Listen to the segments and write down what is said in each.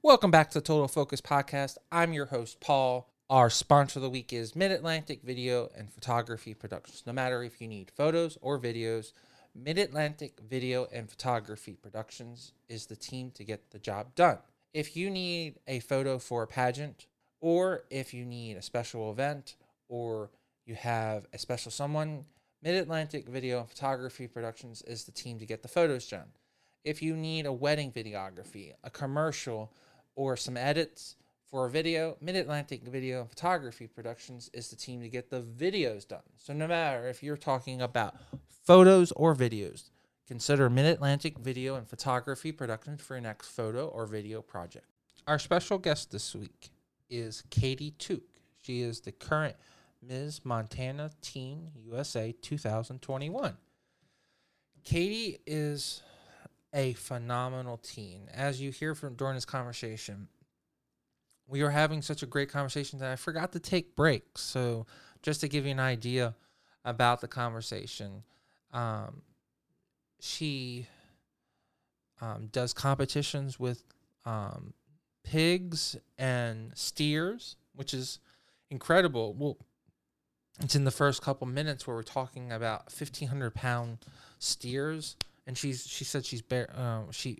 Welcome back to the Total Focus Podcast. I'm your host, Paul. Our sponsor of the week is Mid Atlantic Video and Photography Productions. No matter if you need photos or videos, Mid Atlantic Video and Photography Productions is the team to get the job done. If you need a photo for a pageant, or if you need a special event, or you have a special someone, Mid Atlantic Video and Photography Productions is the team to get the photos done. If you need a wedding videography, a commercial, or some edits for a video, Mid Atlantic Video and Photography Productions is the team to get the videos done. So, no matter if you're talking about photos or videos, consider Mid Atlantic Video and Photography Productions for your next photo or video project. Our special guest this week is Katie Took. She is the current Ms. Montana Teen USA 2021. Katie is a phenomenal teen. As you hear from during this conversation, we were having such a great conversation that I forgot to take breaks. So, just to give you an idea about the conversation, um, she um, does competitions with um, pigs and steers, which is incredible. Well, it's in the first couple minutes where we're talking about 1500 pound steers and she's she said she's bare um, she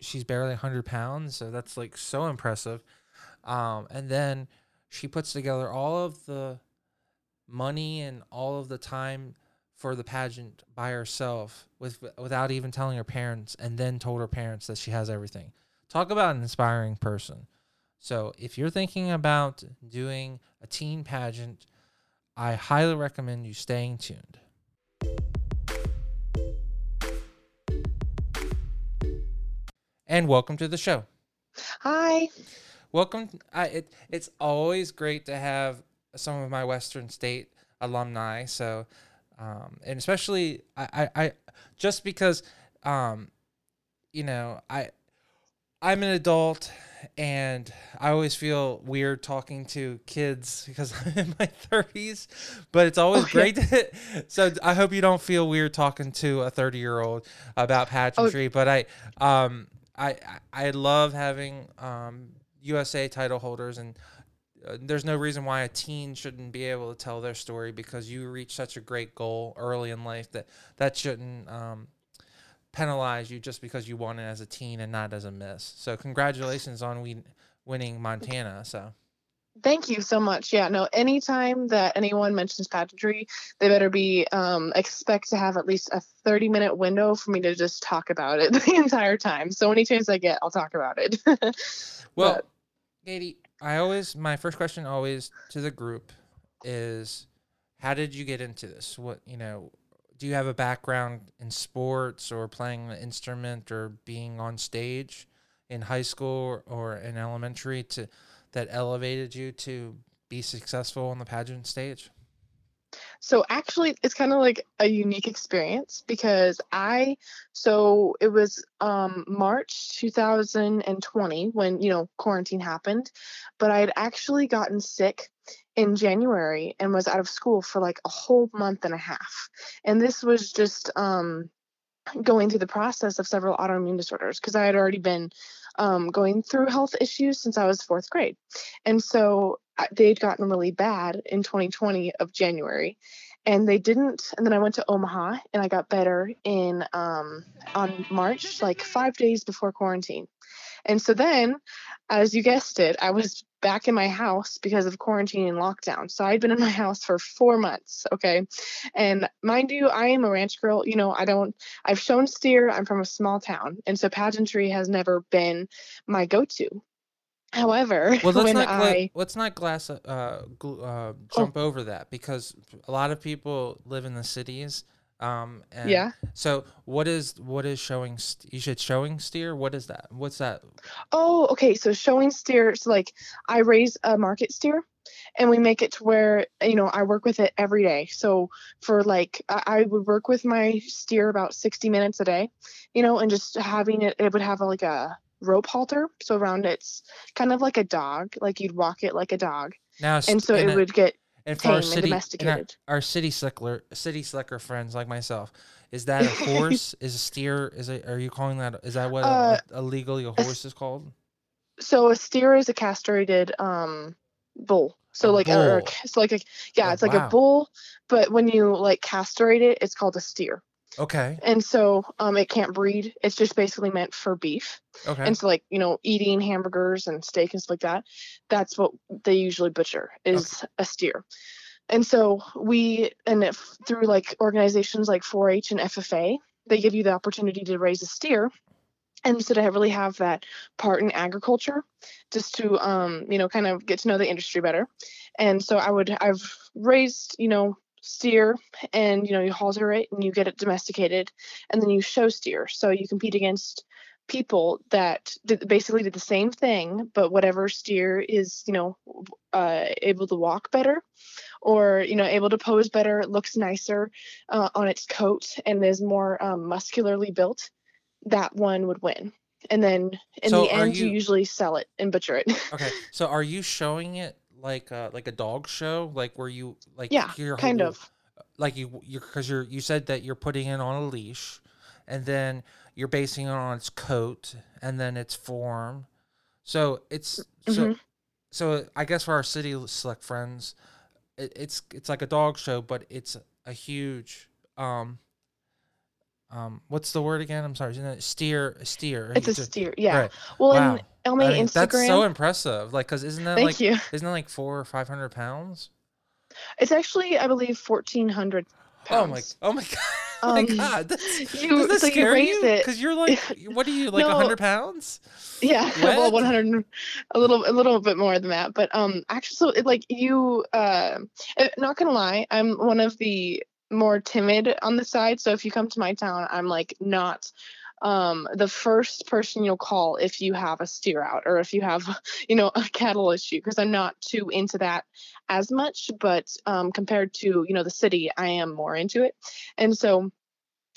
she's barely 100 pounds so that's like so impressive. Um, and then she puts together all of the money and all of the time for the pageant by herself with without even telling her parents and then told her parents that she has everything. Talk about an inspiring person. So if you're thinking about doing a teen pageant i highly recommend you staying tuned and welcome to the show Hi. welcome I, it, it's always great to have some of my western state alumni so um, and especially I, I, I just because um, you know i i'm an adult and i always feel weird talking to kids because i'm in my 30s but it's always Oh, yeah. great to, so i hope you don't feel weird talking to a 30 year old about pageantry but i um I, I love having um, USA title holders, and uh, there's no reason why a teen shouldn't be able to tell their story because you reach such a great goal early in life that that shouldn't um, penalize you just because you won it as a teen and not as a miss. So congratulations on we winning Montana. So Thank you so much. Yeah, no, anytime that anyone mentions pageantry, they better be um, expect to have at least a 30 minute window for me to just talk about it the entire time. So any chance I get, I'll talk about it. well, But- Katie, I always my first question always to the group is how did you get into this? What you know, do you have a background in sports or playing an instrument or being on stage in high school or, or in elementary to that elevated you to be successful on the pageant stage? So actually, it's kind of like a unique experience because I, so it was um, March 2020 when, you know, quarantine happened, but I had actually gotten sick in January and was out of school for like a whole month and a half. And this was just um, going through the process of several autoimmune disorders because I had already been um, going through health issues since I was fourth grade. And so they'd gotten really bad in 2020 of January. And they didn't. And then I went to Omaha and I got better in um, on March, like five days before quarantine. And so then, as you guessed it, I was back in my house because of quarantine and lockdown. So I'd been in my house for four months. Okay. And mind you, I am a ranch girl. You know, I don't, I've shown steer. I'm from a small town. And so pageantry has never been my go to. However, Well, let's not gla- I, let's not glass uh, gl- uh jump over that because a lot of people live in the cities. Um, and yeah. So what is what is showing? St- you should showing steer. What is that? What's that? Oh, okay. So showing steer, so like I raise a market steer and we make it to where, you know, I work with it every day. So for like, I, I would work with my steer about 60 minutes a day, you know, and just having it, it would have like a rope halter. So around it's kind of like a dog, like you'd walk it like a dog. Now, And so it a- would get and for our city, and our, our city slicker, city slicker friends like myself, is that a horse? is a steer? Is it? Are you calling that? Is that what Uh, a, a legally a horse is called? So a steer is a castrated um bull. So A like or, or bull. so like a yeah, Oh, it's like wow. a bull, but when you like castrate it, it's called a steer. Okay. And so um it can't breed. It's just basically meant for beef. Okay. And so like, you know, eating hamburgers and steak and stuff like that, that's what they usually butcher is a steer. And so we and if through like organizations like 4-H and FFA, they give you the opportunity to raise a steer and so to have- really have that part in agriculture just to um you know kind of get to know the industry better and so i would i've raised you know steer and you know you halter it and you get it domesticated and then you show steer so you compete against people that did, basically did the same thing but whatever steer is you know uh, able to walk better or you know able to pose better looks nicer uh, on its coat and is more um, muscularly built that one would win. And then in So the end, you... you- usually sell it and butcher it. Okay. So are you showing it like uh like a dog show, like where you like yeah, your kind whole- of. like you you because you're you said that you're putting it on a leash, and then you're basing it on its coat and then its form. So it's so Mhm. so I guess for our city select friends, it, it's it's like a dog show, but it's a huge um um what's the word again? I'm sorry, isn't it steer steer? It's a steer. Yeah. right. Well, Wow. in on my I mean, Instagram, That's so impressive. Like, cause isn't that thank like you. isn't that like four or five hundred pounds? It's actually, I believe, fourteen hundred Oh my! pounds. Oh my god! Oh my Um, god! That's, you- does so you raise you? it- Because you're like, what are you like? No. hundred pounds? Yeah, well, one hundred, a little, a little bit more than that. But um, actually, so it, like you, uh, uh, not gonna lie, I'm one of the more timid on the side. So if you come to my town, I'm like not um the first person you'll call if you have a steer out or if you have you know a cattle issue because i'm not too into that as much but um compared to you know the city i am more into it and so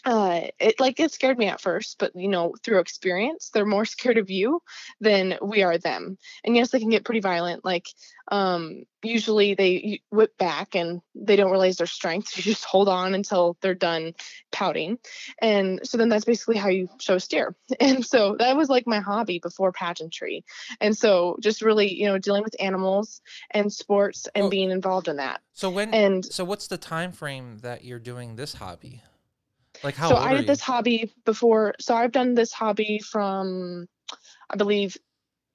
uh it like it scared me at first but you know through experience they're more scared of you than we are them and yes they can get pretty violent like um usually they whip back and they don't realize their strength you just hold on until they're done pouting and so then that's basically how you show steer and so that was like my hobby before pageantry and so just really you know dealing with animals and sports and Oh. being involved in that So when? and so what's the time frame that you're doing this hobby? Like how so I did this hobby before. So I've done this hobby from, I believe,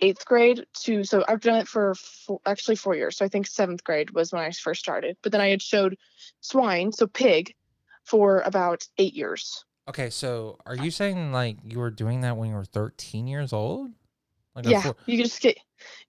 eighth grade to. So I've done it for four, actually four years. So I think seventh grade was when I first started. But then I had showed swine, so pig, for about eight years. Okay, so are you saying like you were doing that when you were 13 years old? Like yeah, four- you just get,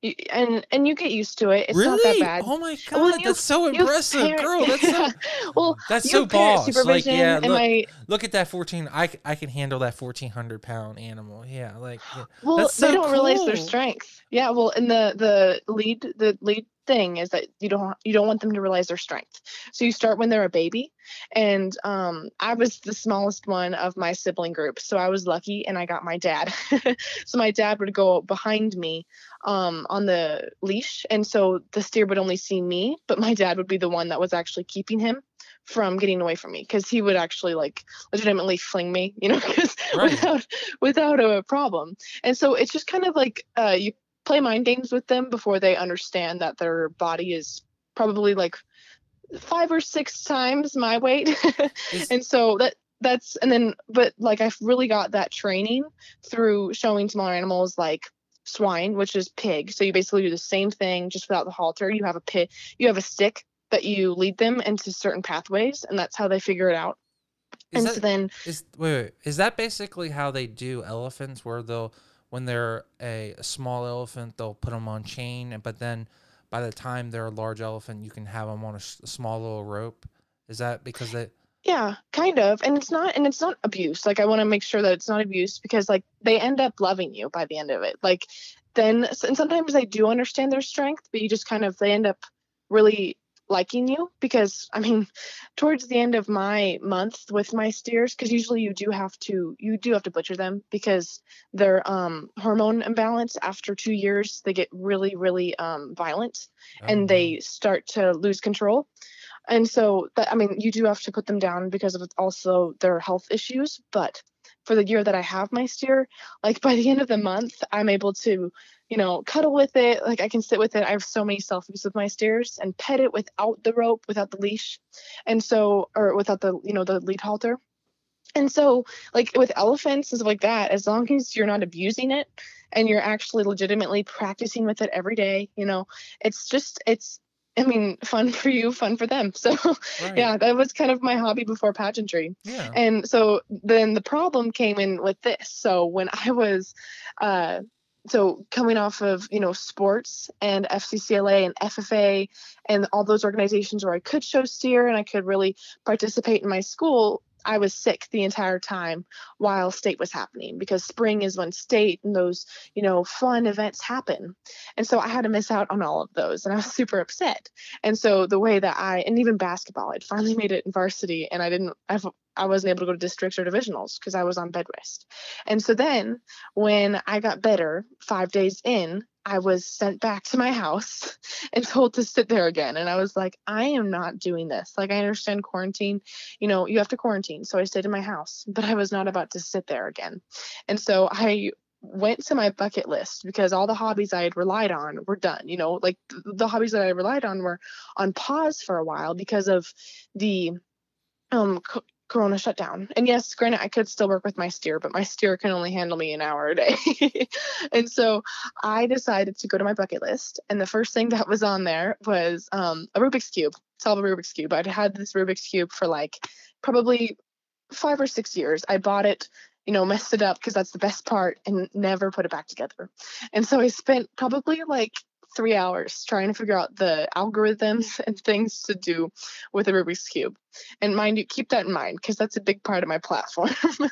you, and and you get used to it. It's really? not that bad. Oh my god, Well, you- that's so impressive, parent- girl. That's so well. that's so boss. Like yeah, look, my look at that 14. I I can handle that 1400 pound animal. Yeah, like yeah. Well, That's they don't realize their strength. Yeah, well, and the the lead the lead thing is that you don't you don't want them to realize their strength. So you start when they're a baby, and um, I was the smallest one of my sibling group, so I was lucky, and I got my dad. so my dad would go behind me um, on the leash, and so the steer would only see me, but my dad would be the one that was actually keeping him from getting away from me because he would actually like legitimately fling me, you know, Right. without without a problem. And so it's just kind of like uh, you play mind games with them before they understand that their body is probably like five or six times my weight. And so that that's and then but like I've really got that training through showing smaller animals like swine, which is pig. So you basically do the same thing just without the halter. You have a pit, you have a stick that you lead them into certain pathways, and that's how they figure it out. Is and that, so then is wait, wait is that basically how they do elephants where they'll when they're a, a small elephant they'll put them on chain and but then by the time they're a large elephant you can have them on a small little rope is that because they Yeah, kind of. And it's not and it's not abuse. Like I want to make sure that it's not abuse because like they end up loving you by the end of it. Like then and sometimes they do understand their strength, but you just kind of they end up really liking you because I mean towards the end of my month with my steers cuz usually you do have to you do have to butcher them because their um hormone imbalance after 2 years they get really really um violent oh, and they start to lose control. And so that I mean, you do have to put them down because of also their health issues, but for the year that I have my steer, like by the end of the month, I'm able to, you know, cuddle with it. Like I can sit with it. I have so many selfies with my steers and pet it without the rope, without the leash. And so, or without the, you know, the lead halter. And so, like with elephants and stuff like that, as long as you're not abusing it and you're actually legitimately practicing with it every day, you know, it's just, it's, I mean, fun for you, fun for them. So, right. yeah, that was kind of my hobby before pageantry. Yeah. And so then the problem came in with this. So when I was, uh, so coming off of you know sports and FCCLA and FFA and all those organizations where I could show steer and I could really participate in my school, I was sick the entire time while state was happening because spring is when state and those, you know, fun events happen. And so I had to miss out on all of those and I was super upset. And so the way that I, and even basketball, I'd finally made it in varsity and I didn't, I've, I wasn't able to go to districts or divisionals because I was on bed rest. And so then when I got better five days in, I was sent back to my house and told to sit there again. And I was like, I am not doing this. Like, I understand quarantine, you know, you have to quarantine. So I stayed in my house, but I was not about to sit there again. And so I went to my bucket list because all the hobbies I had relied on were done. You know, like the hobbies that I relied on were on pause for a while because of the um corona shutdown and yes granted i could still work with my steer but my steer can only handle me an hour a day. And so i decided to go to my bucket list and the first thing that was on there was um, a rubik's cube solve a rubik's cube. I'd had this rubik's cube for like probably five or six years. I bought it you know messed it up because that's the best part and never put it back together. And so i spent probably like three hours trying to figure out the algorithms and things to do with a Rubik's Cube. And mind you, keep that in mind because that's a big part of my platform.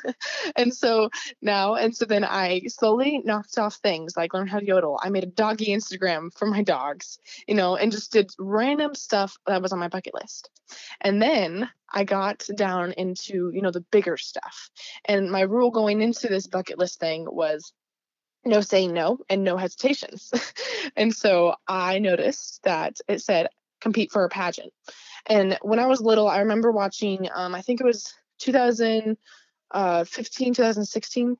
and so now, and so then I slowly knocked off things like learn how to yodel. I made a doggy Instagram for my dogs, you know, and just did random stuff that was on my bucket list. And then I got down into, you know, the bigger stuff. And my rule going into this bucket list thing was no saying no and no hesitations. and so I noticed that it said compete for a pageant. And when I was little, I remember watching, um, I think it was 2015, uh, 2016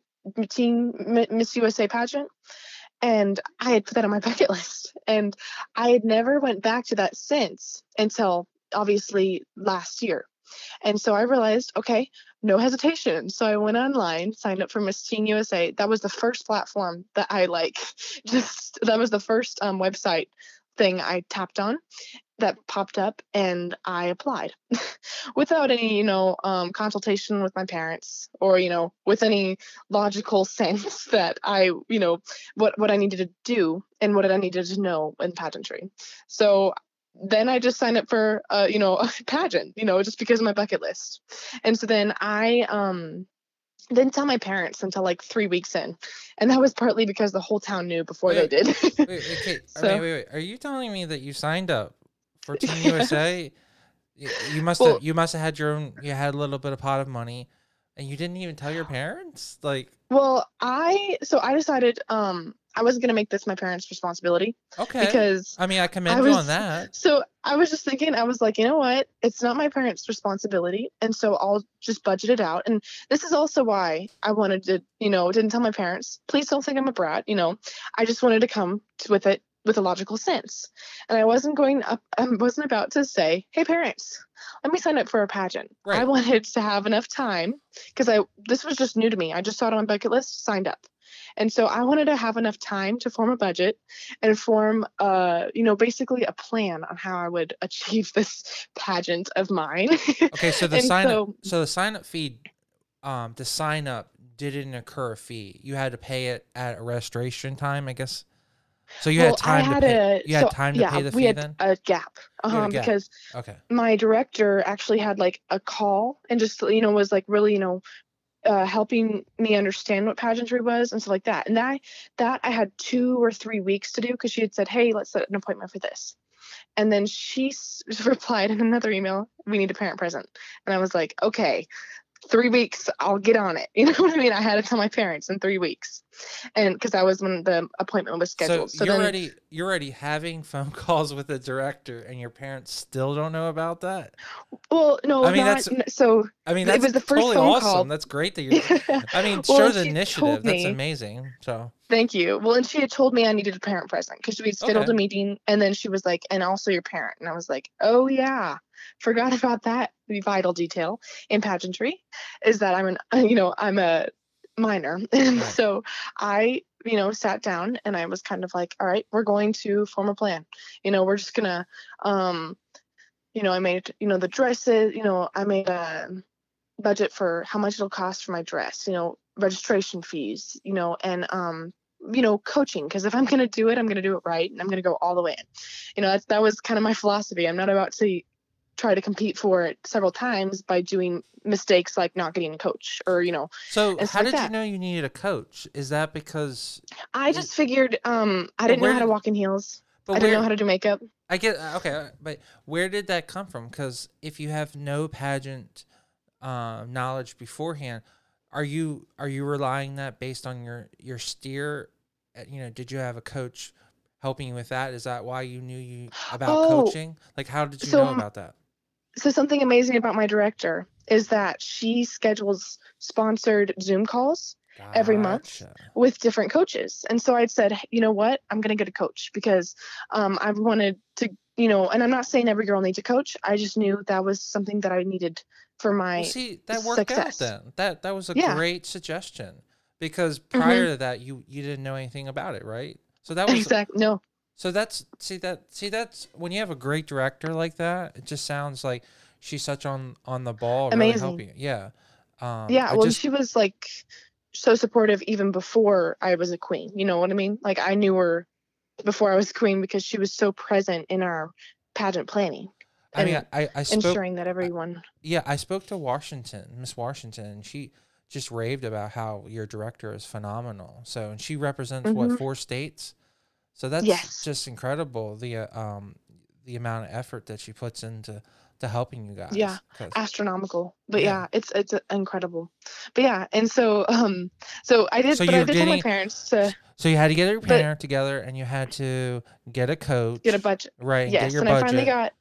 teen Miss USA pageant. And I had put that on my bucket list. And I had never went back to that since until obviously last year. And so I realized, okay, no hesitation. So I went online, signed up for Miss Teen USA. That was the first platform that I like, just that was the first um, website thing I tapped on that popped up and I applied without any, you know, um, consultation with my parents or, you know, with any logical sense that I, you know, what, what I needed to do and what I needed to know in pageantry. So then I just signed up for uh, you know a pageant, you know, just because of my bucket list. And so then I um didn't tell my parents until like three weeks in, and that was partly because the whole town knew before wait, they did. wait, wait, Kate, so, wait, wait, wait, Are you telling me that you signed up for Teen USA? You must well, have. You must have had your own. You had a little bit of pot of money, and you didn't even tell your parents. Like, well, I so I decided um I wasn't gonna make this my parents' responsibility. Okay. Because I mean, I commend I was, you on that. So I was just thinking, I was like, you know what? It's not my parents' responsibility, and so I'll just budget it out. And this is also why I wanted to, you know, didn't tell my parents. Please don't think I'm a brat. You know, I just wanted to come to, with it with a logical sense, and I wasn't going up. I wasn't about to say, hey, parents. Let me sign up for a pageant. Right. I wanted to have enough time because I this was just new to me. I just saw it on my bucket list, signed up. And so I wanted to have enough time to form a budget and form, uh, you know, basically a plan on how I would achieve this pageant of mine. okay, so the sign so, up, so the sign up fee, um, to sign up didn't incur a fee. You had to pay it at a registration time, I guess. So you well, had time had to pay. A, you had so, time to yeah, pay the fee. We had then? a gap, um, a gap. because okay. my director actually had like a call and just you know was like really you know uh, helping me understand what pageantry was and stuff like that. And that that I had two or three weeks to do because she had said, "Hey, let's set an appointment for this." And then she s- replied in another email, "We need a parent present." And I was like, "Okay, three weeks, I'll get on it. You know what I mean? I had to tell my parents in three weeks, and because that was when the appointment was scheduled. So, So, you're then, already you're already having phone calls with the director, and your parents still don't know about that. well, no, I mean, not, that's- so. I mean, It was the first totally phone awesome. call. That's great that you're. I mean, Well, show the initiative. told That's amazing. So Thank you. Well, and she had told me I needed a parent present because we scheduled Okay. a meeting, and then she was like, "And also your parent," and I was like, "Oh yeah, forgot about that vital detail in pageantry is that I'm an you know I'm a minor, and Right. so I you know sat down and I was kind of like, all right, we're going to form a plan. You know, we're just gonna um, you know, I made you know the dresses. You know, I made a budget for how much it'll cost for my dress. You know, registration fees. You know, and um you know coaching because if i'm going to do it i'm going to do it right and i'm going to go all the way in you know that's that was kind of my philosophy i'm not about to try to compete for it several times by doing mistakes like not getting a coach or you know so how like did you know you needed a coach? Is that because? i just figured um i didn't know how to walk in heels i didn't know how to do makeup I get uh, okay, but where did that come from? Because if you have no pageant uh, knowledge beforehand, are you are you relying that based on your your steer? Uh, You know, did you have a coach helping you with that? Is that why you knew you about Oh, coaching? Like, how did you so, know um, about that? So something amazing about my director is that she schedules sponsored zoom calls every month. With different coaches. And so I'd said, you know what? I'm going to get a coach because um, I wanted to, you know, and I'm not saying every girl needs a coach. I just knew that was something that I needed for my. Well, see, that worked success. out then. That that was a Yeah. great suggestion because Mm-hmm. prior to that, you you didn't know anything about it, right? So that was exact. No. So that's see that see that's when you have a great director like that, it just sounds like she's such on on the ball, really Amazing. helping. Yeah. Um, yeah. I Well, just, she was like so supportive even before I was a queen. You know what I mean? Like I knew her before I was queen because she was so present in our pageant planning, I mean, I I spoke. ensuring that everyone. Yeah, I spoke to Washington, Miss Washington, and she just raved about how your director is phenomenal. So, and she represents what Mhm. four states. So that's Yes. just incredible. The uh, um the amount of effort that she puts into to helping you guys. Yeah, astronomical but Yeah. yeah, it's it's uh, incredible but yeah and so um so i did So but i did tell my parents to So you had to get your parent together, and you had to get a coach. get a budget right. and yes your and budget. i finally got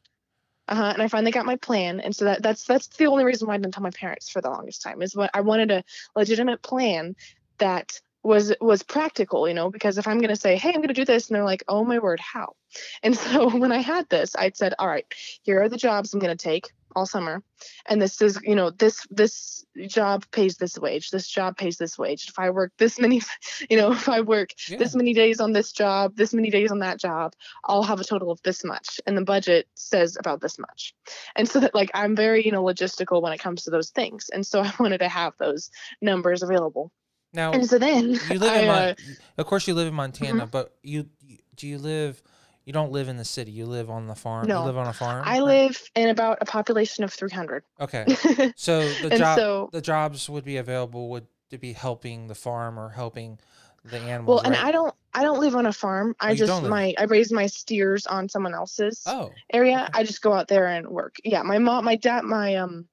uh-huh and i finally got my plan and so that that's that's the only reason why i didn't tell my parents for the longest time is what i wanted a legitimate plan that was was practical you know because if i'm going to say hey i'm going to do this and they're like oh my word how? And so when i had this i said all right here are the jobs i'm going to take all summer and this is you know this this job pays this wage this job pays this wage. If i work this many you know if i work Yeah. this many days on this job this many days on that job i'll have a total of this much and the budget says about this much. And so that like i'm very you know logistical when it comes to those things and so i wanted to have those numbers available now and so then you live I, in Mon- uh, of course you live in Montana, Mm-hmm. but you, do you live? You don't live in the city. You live on the farm. No. You live on a farm. i right? live in about a population of 300 Okay. So the job so the jobs would be available would to be helping the farm or helping the animals. well and right? i don't i don't live on a farm Oh, i you just my i raise my steers on someone else's Oh, area. Okay. I just go out there and work. Yeah, my mom, my dad, my um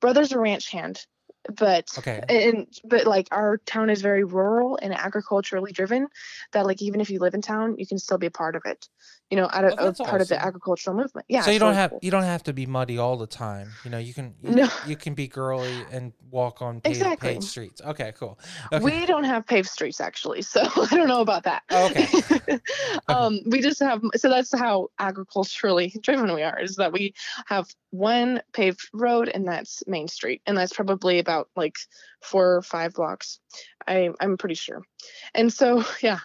brother's a ranch hand, but okay. and but like our town is very rural and agriculturally driven. That like even if you live in town, you can still be a part of it. You know, out of, Oh, that's a part of the agricultural movement. Yeah. so you it's don't really have cool. you don't have to be muddy all the time. You know, you can you, No. you can be girly and walk on paved, Exactly. paved streets. Okay, cool. Okay. We don't have paved streets actually, so I don't know about that. Oh, okay. um, we just have so that's how agriculturally driven we are. Is that we have one paved road and that's Main Street, and that's probably about like four or five blocks. I I'm pretty sure. And so yeah,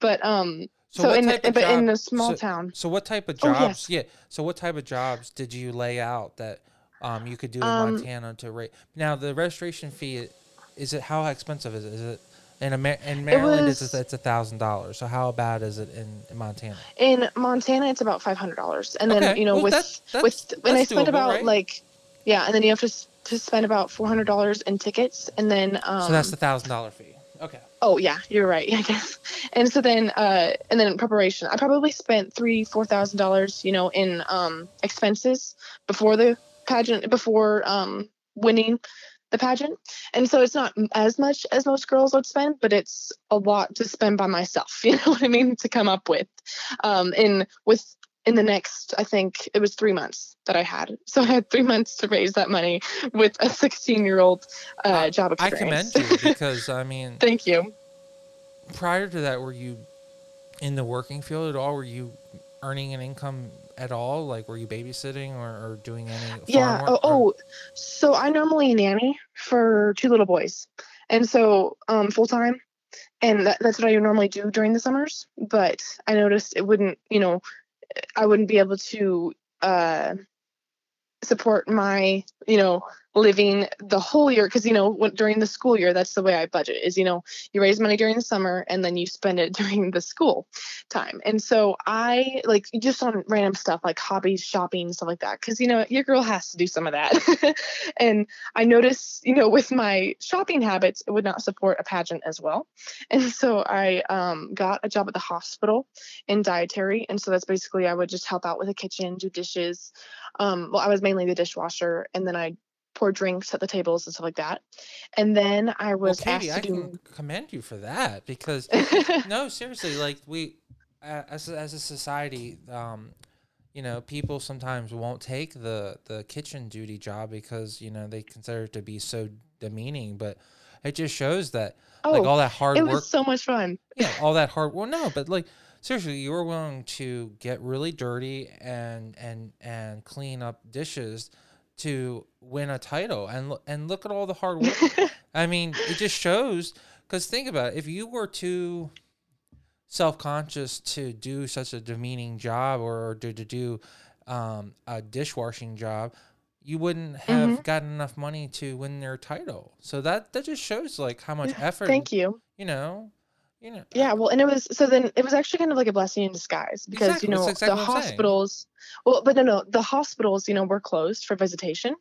but um, so, what in type of but in job- a small so- town, So what type of Oh, jobs? yes. Yeah. So what type of jobs did you lay out that um you could do in Um, Montana to rate? Now the registration fee is it how expensive is it? Is it in Amer- in Maryland it's was- it's a thousand dollars. So how bad is it in, in Montana? in Montana it's about five hundred dollars, and then you know well, with that's- that's- with when I spent doable, about right? like yeah, and then you have to to spend about four hundred dollars in tickets, and then um, so that's the thousand dollar fee. Okay. Oh yeah, you're right. I guess. And so then, uh, and then in preparation, I probably spent three, four thousand dollars, you know, in um expenses before the pageant, before um winning the pageant. And so it's not as much as most girls would spend, but it's a lot to spend by myself. You know what I mean? To come up with. Um, and with in the next, I think it was three months that I had. So I had three months to raise that money with a 16 year old uh, job experience. I commend you because I mean, thank you. Prior to that, were you in the working field at all? Were you earning an income at all? Like, were you babysitting or, or doing any? yeah. Oh, oh, so I normally nanny for two little boys, and so um, full time, and that, that's what I normally do during the summers. But I noticed it wouldn't, you know, I wouldn't be able to uh, support my, you know, living the whole year because you know during the school year that's the way i budget is you know you raise money during the summer and then you spend it during the school time. And so i like just on random stuff like hobbies shopping stuff like that because you know your girl has to do some of that. And i noticed you know with my shopping habits it would not support a pageant as well. And so i um, got a job at the hospital in dietary and so that's basically i would just help out with the kitchen do dishes. Um, well i was mainly the dishwasher and then i pour drinks at the tables and stuff like that. And then I was well, Katie, asked to I do... can commend you for that because no, seriously, like we as as a society, um, you know, people sometimes won't take the the kitchen duty job because you know they consider it to be so demeaning, but it just shows that oh, like all that hard it work. It was so much fun. yeah, all that hard. Well, no, but like seriously, you were willing to get really dirty and and and clean up dishes to win a title and and look at all the hard work. I mean, it just shows cuz think about it, if you were too self-conscious to do such a demeaning job or to, to do um, a dishwashing job, you wouldn't have mm-hmm. gotten enough money to win their title. So that that just shows like how much effort Thank you. You know, you know. Yeah, well, and it was so then it was actually kind of like a blessing in disguise because exactly. you know exactly the hospitals. Well, but no, no, the hospitals, you know, were closed for visitation,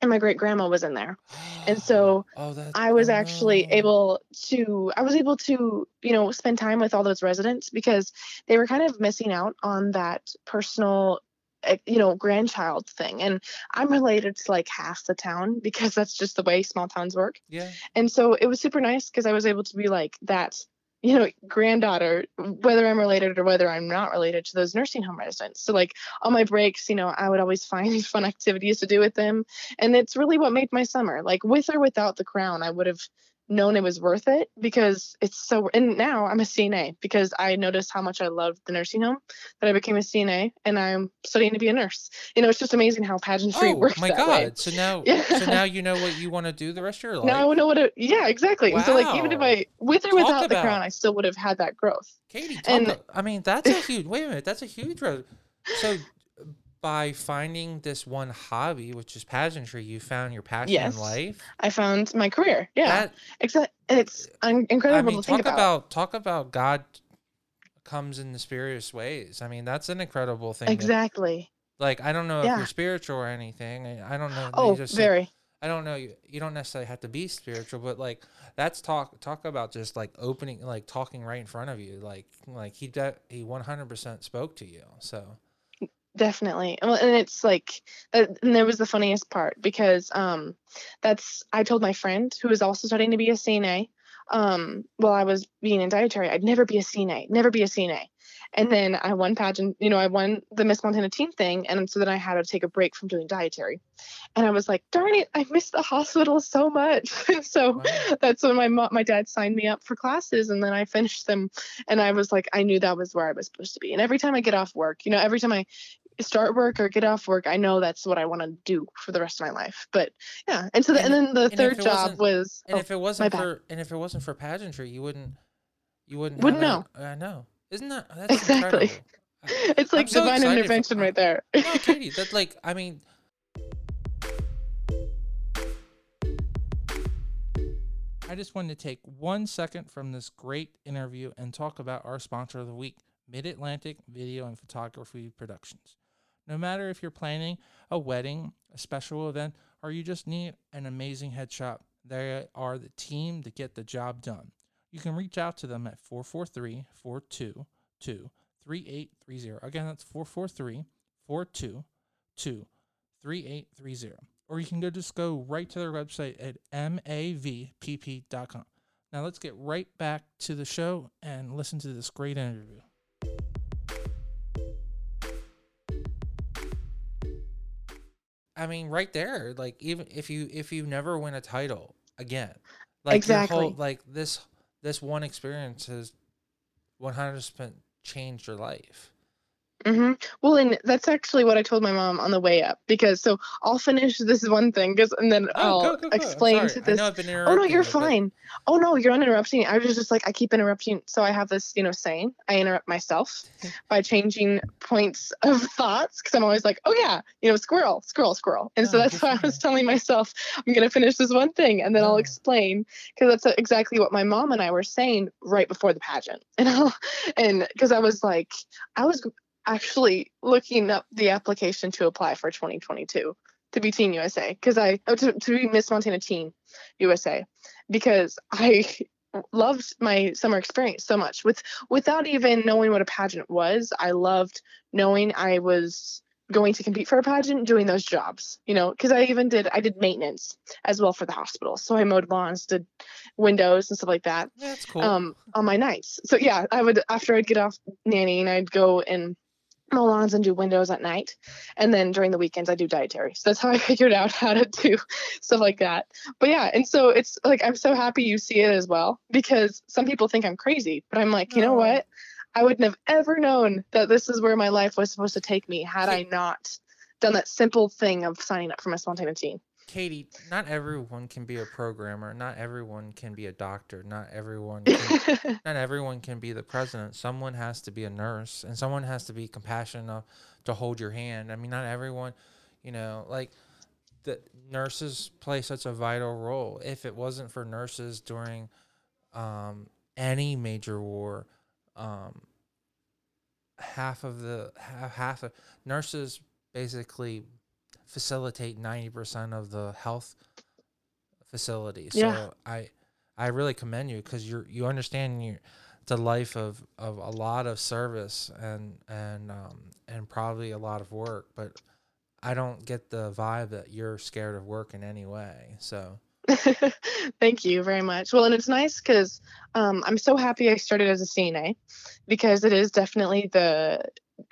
and my great grandma was in there, and so oh, I was actually able to I was able to you know spend time with all those residents because they were kind of missing out on that personal eh, you know grandchild thing and i'm related to like half the town because that's just the way small towns work yeah and so it was super nice because i was able to be like that you know, granddaughter, whether I'm related or whether I'm not related to those nursing home residents. So, like, on my breaks, you know, I would always find fun activities to do with them. And it's really what made my summer. Like, with or without the crown, I would have known it was worth it because it's so and now I'm a CNA because I noticed how much I loved the nursing home that I became a CNA and I'm studying to be a nurse. You know, it's just amazing how pageantry works. oh, works. my god. Way. So now yeah. so now you know what you want to do the rest of your life. Now I know what it yeah, exactly. Wow. So like even if I with or Talk without about, the crown, I still would have had that growth. Katie, and, about, I mean that's a huge wait a minute, that's a huge growth. So by finding this one hobby, which is pageantry, you found your passion yes, in life. I found my career. Yeah, that, it's incredible I mean, to think talk about. about. Talk about God comes in the mysterious ways. I mean, that's an incredible thing. Exactly. That, like I don't know yeah. if you're spiritual or anything. I don't know. Oh, just, very. I don't know. You, you don't necessarily have to be spiritual, but like that's talk talk about just like opening, like talking right in front of you. Like like he de- he 100% spoke to you. So definitely. And it's like and that was the funniest part because um that's i told my friend who was also studying to be a cna um while i was being in dietary i'd never be a cna never be a cna and then i won pageant you know i won the miss montana teen thing and so then i had to take a break from doing dietary. And i was like darn it i missed the hospital so much. So wow. that's when my mom my dad signed me up for classes and then i finished them. And i was like i knew that was where i was supposed to be. And every time i get off work you know every time i start work or get off work, I know that's what I want to do for the rest of my life. But yeah, and so the, and, and then the and third job was. And oh, if it wasn't for and if it wasn't for pageantry, you wouldn't you wouldn't wouldn't know. I know, isn't that that's exactly? Incredible. It's like so divine intervention for, right there. no, Katie, that like I mean. I just wanted to take one second from this great interview and talk about our sponsor of the week. Mid Atlantic Video and Photography Productions. No matter if you're planning a wedding, a special event, or you just need an amazing headshot, they are the team to get the job done. You can reach out to them at 443 422 3830. Again, that's 443 422 3830. or you can go just go right to their website at mavpp.com. Now let's get right back to the show and listen to this great interview. I mean, right there, like even if you if you never win a title again, like Exactly. whole, like this this one experience has one hundred percent changed your life. Hmm Well, and that's actually what I told my mom on the way up because so I'll finish this one thing because and then Oh, I'll go, go, go. Explain sorry. to this. know I've been Oh no, you're fine. Oh no, you're not interrupting. I was just like I keep interrupting, so I have this, you know, saying I interrupt myself by changing points of thoughts because I'm always like, oh yeah, you know, squirrel, squirrel, squirrel, and so that's why I was telling myself I'm gonna finish this one thing and then I'll explain because that's exactly what my mom and I were saying right before the pageant, and I'll, and because I was like, I was actually looking up the application to apply for 2022 to be Teen USA because I oh, to, to be Miss Montana Teen USA because I loved my summer experience so much with without even knowing what a pageant was. I loved knowing I was going to compete for a pageant doing those jobs you know because i even did i did maintenance as well for the hospital so i mowed lawns did windows and stuff like that Yeah, that's cool. um on my nights. So yeah, I would after I'd get off nannying, I'd go and mow lawns and do windows at night, and then during the weekends I do dietary. So that's how I figured out how to do stuff like that. But yeah, and so it's like I'm so happy you see it as well because some people think I'm crazy, but I'm like, you know what? I wouldn't have ever known that this is where my life was supposed to take me had I not done that simple thing of signing up for my Montana Teen. Katie, not everyone can be a programmer. Not everyone can be a doctor. Not everyone can, not everyone can be the president. Someone has to be a nurse, and someone has to be compassionate enough to hold your hand. I mean, not everyone, you know, like the nurses play such a vital role. If it wasn't for nurses during um, any major war, um, half of the half, half of nurses basically facilitate 90% of the health facilities. Yeah. So I I really commend you cuz you're you understand you the life of of a lot of service and and um and probably a lot of work, but I don't get the vibe that you're scared of work in any way. So Thank you very much. Well, and it's nice because um, I'm so happy I started as a CNA because it is definitely the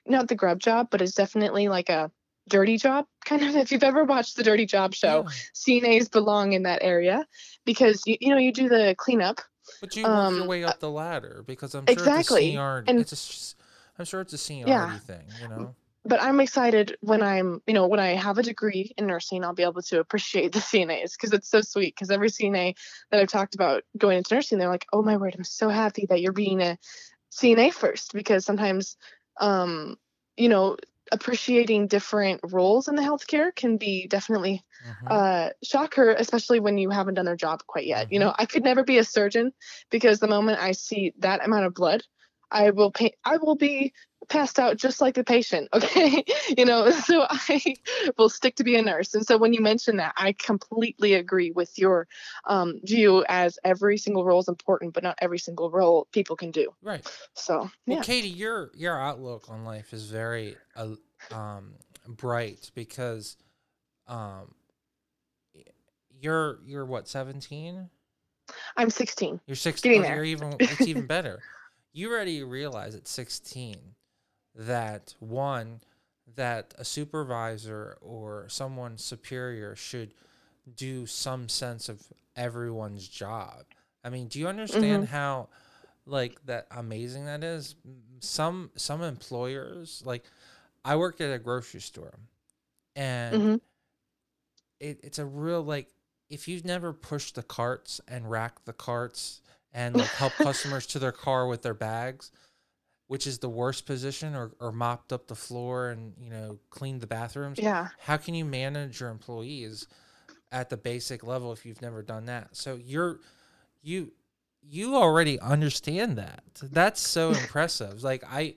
not the grub job, but it's definitely like a dirty job kind of. If you've ever watched the Dirty Job show, yeah. CNAs belong in that area because you, you know you do the cleanup. But you work your Um, way up the ladder because I'm exactly, sure it's a seniority. and- it's a I'm sure it's a seniority thing, you know. But I'm excited when I'm, you know, when I have a degree in nursing, I'll be able to appreciate the CNAs because it's so sweet. Because every CNA that I've talked about going into nursing, they're like, "Oh my word, I'm so happy that you're being a CNA first because sometimes, um, you know, appreciating different roles in the healthcare can be definitely Mhm. uh, shocker, especially when you haven't done their job quite yet. You know, I could never be a surgeon because the moment I see that amount of blood, I will pay, I will be passed out just like the patient. Okay, you know, so I will stick to be a nurse. And so when you mention that, I completely agree with your um, view as every single role is important, but not every single role people can do. right. So yeah. Well, Katie, your your outlook on life is very uh, um, bright because um, you're you're what seventeen? I'm 16. You're sixteen. Getting oh, there. You're even it's even better. You already realize at sixteen that one that a supervisor or someone superior should do some sense of everyone's job. I mean, do you understand how like that amazing that is? Some some employers like I worked at a grocery store and Mhm. it, it's a real like if you've never pushed the carts and racked the carts and like help customers to their car with their bags, which is the worst position, or, or mopped up the floor and you know cleaned the bathrooms. Yeah. How can you manage your employees at the basic level if you've never done that? So you're you you already understand that. That's so impressive. Like I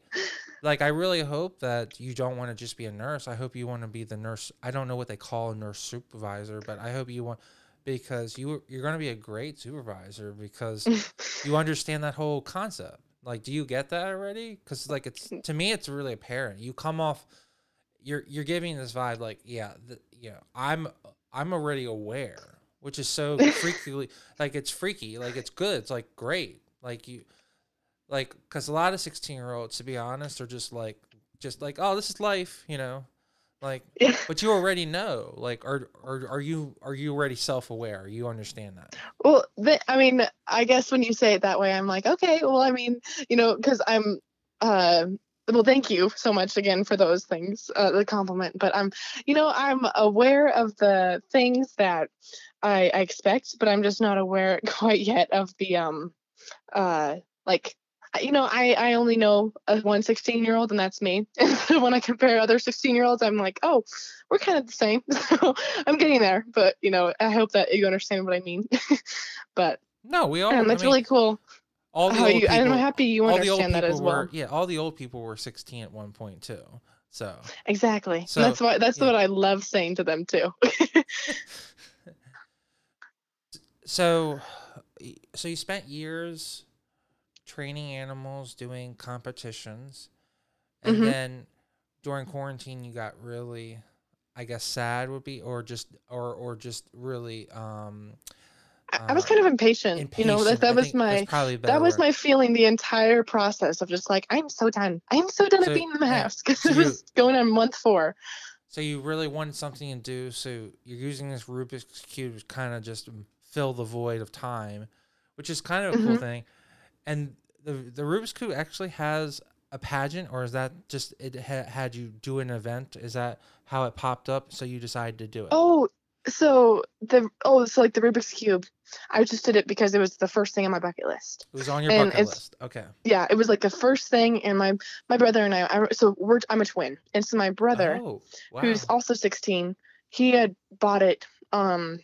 like I really hope that you don't want to just be a nurse. I hope you want to be the nurse. I don't know what they call a nurse supervisor, but I hope you want because you you're going to be a great supervisor because you understand that whole concept. Like, do you get that already? Because like it's mm. to me, it's really apparent. You come off, you're you're giving this vibe like, yeah, the, you know, I'm I'm already aware, which is so freakily like it's freaky, like it's good, it's like great, like you, like because a lot of 16 year olds, to be honest, are just like just like oh this is life, you know, like Yeah. but you already know, like are are are you are you already self aware? You understand that? Well, the, I mean, I guess when you say it that way, I'm like, okay, well, I mean, you know, because I'm, uh, well, thank you so much again for those things, uh, the compliment. But I'm, you know, I'm aware of the things that I, I expect, but I'm just not aware quite yet of the, um, uh, like, you know, I, I only know a one 16 year old and that's me. And so when I compare other 16 year olds, I'm like, oh, we're kind of the same. So I'm getting there, but you know, I hope that you understand what I mean. but No, we all. um, I that's mean, really cool all the old you. people. I'm happy you all the old understand that as were well. yeah. All the old people were 16 at one point too. So Exactly. So, and that's why that's yeah. what I love saying to them too. so so you spent years training animals, doing competitions, and Mhm. then during quarantine you got really, I guess, sad would be, or just or or just really um I, I was kind of impatient. impatient. You know, that that I was my probably a better that was word. my feeling the entire process of just like I'm so done. I'm so done So, of being in the yeah, house because so it was going on month four. So you really wanted something to do. So you're using this Rubik's cube to kind of just fill the void of time, which is kind of a cool Mhm. thing. And the the Rubik's cube actually has a pageant, or is that just it ha- had you do an event? Is that how it popped up? So you decided to do it. Oh, so the oh, so like the Rubik's cube. I just did it because it was the first thing on my bucket list. it was on your and bucket list. Okay. Yeah, it was like the first thing, and my my brother and I. I so we're I'm a twin, and so my brother. Oh, wow. who's also 16 he had bought it um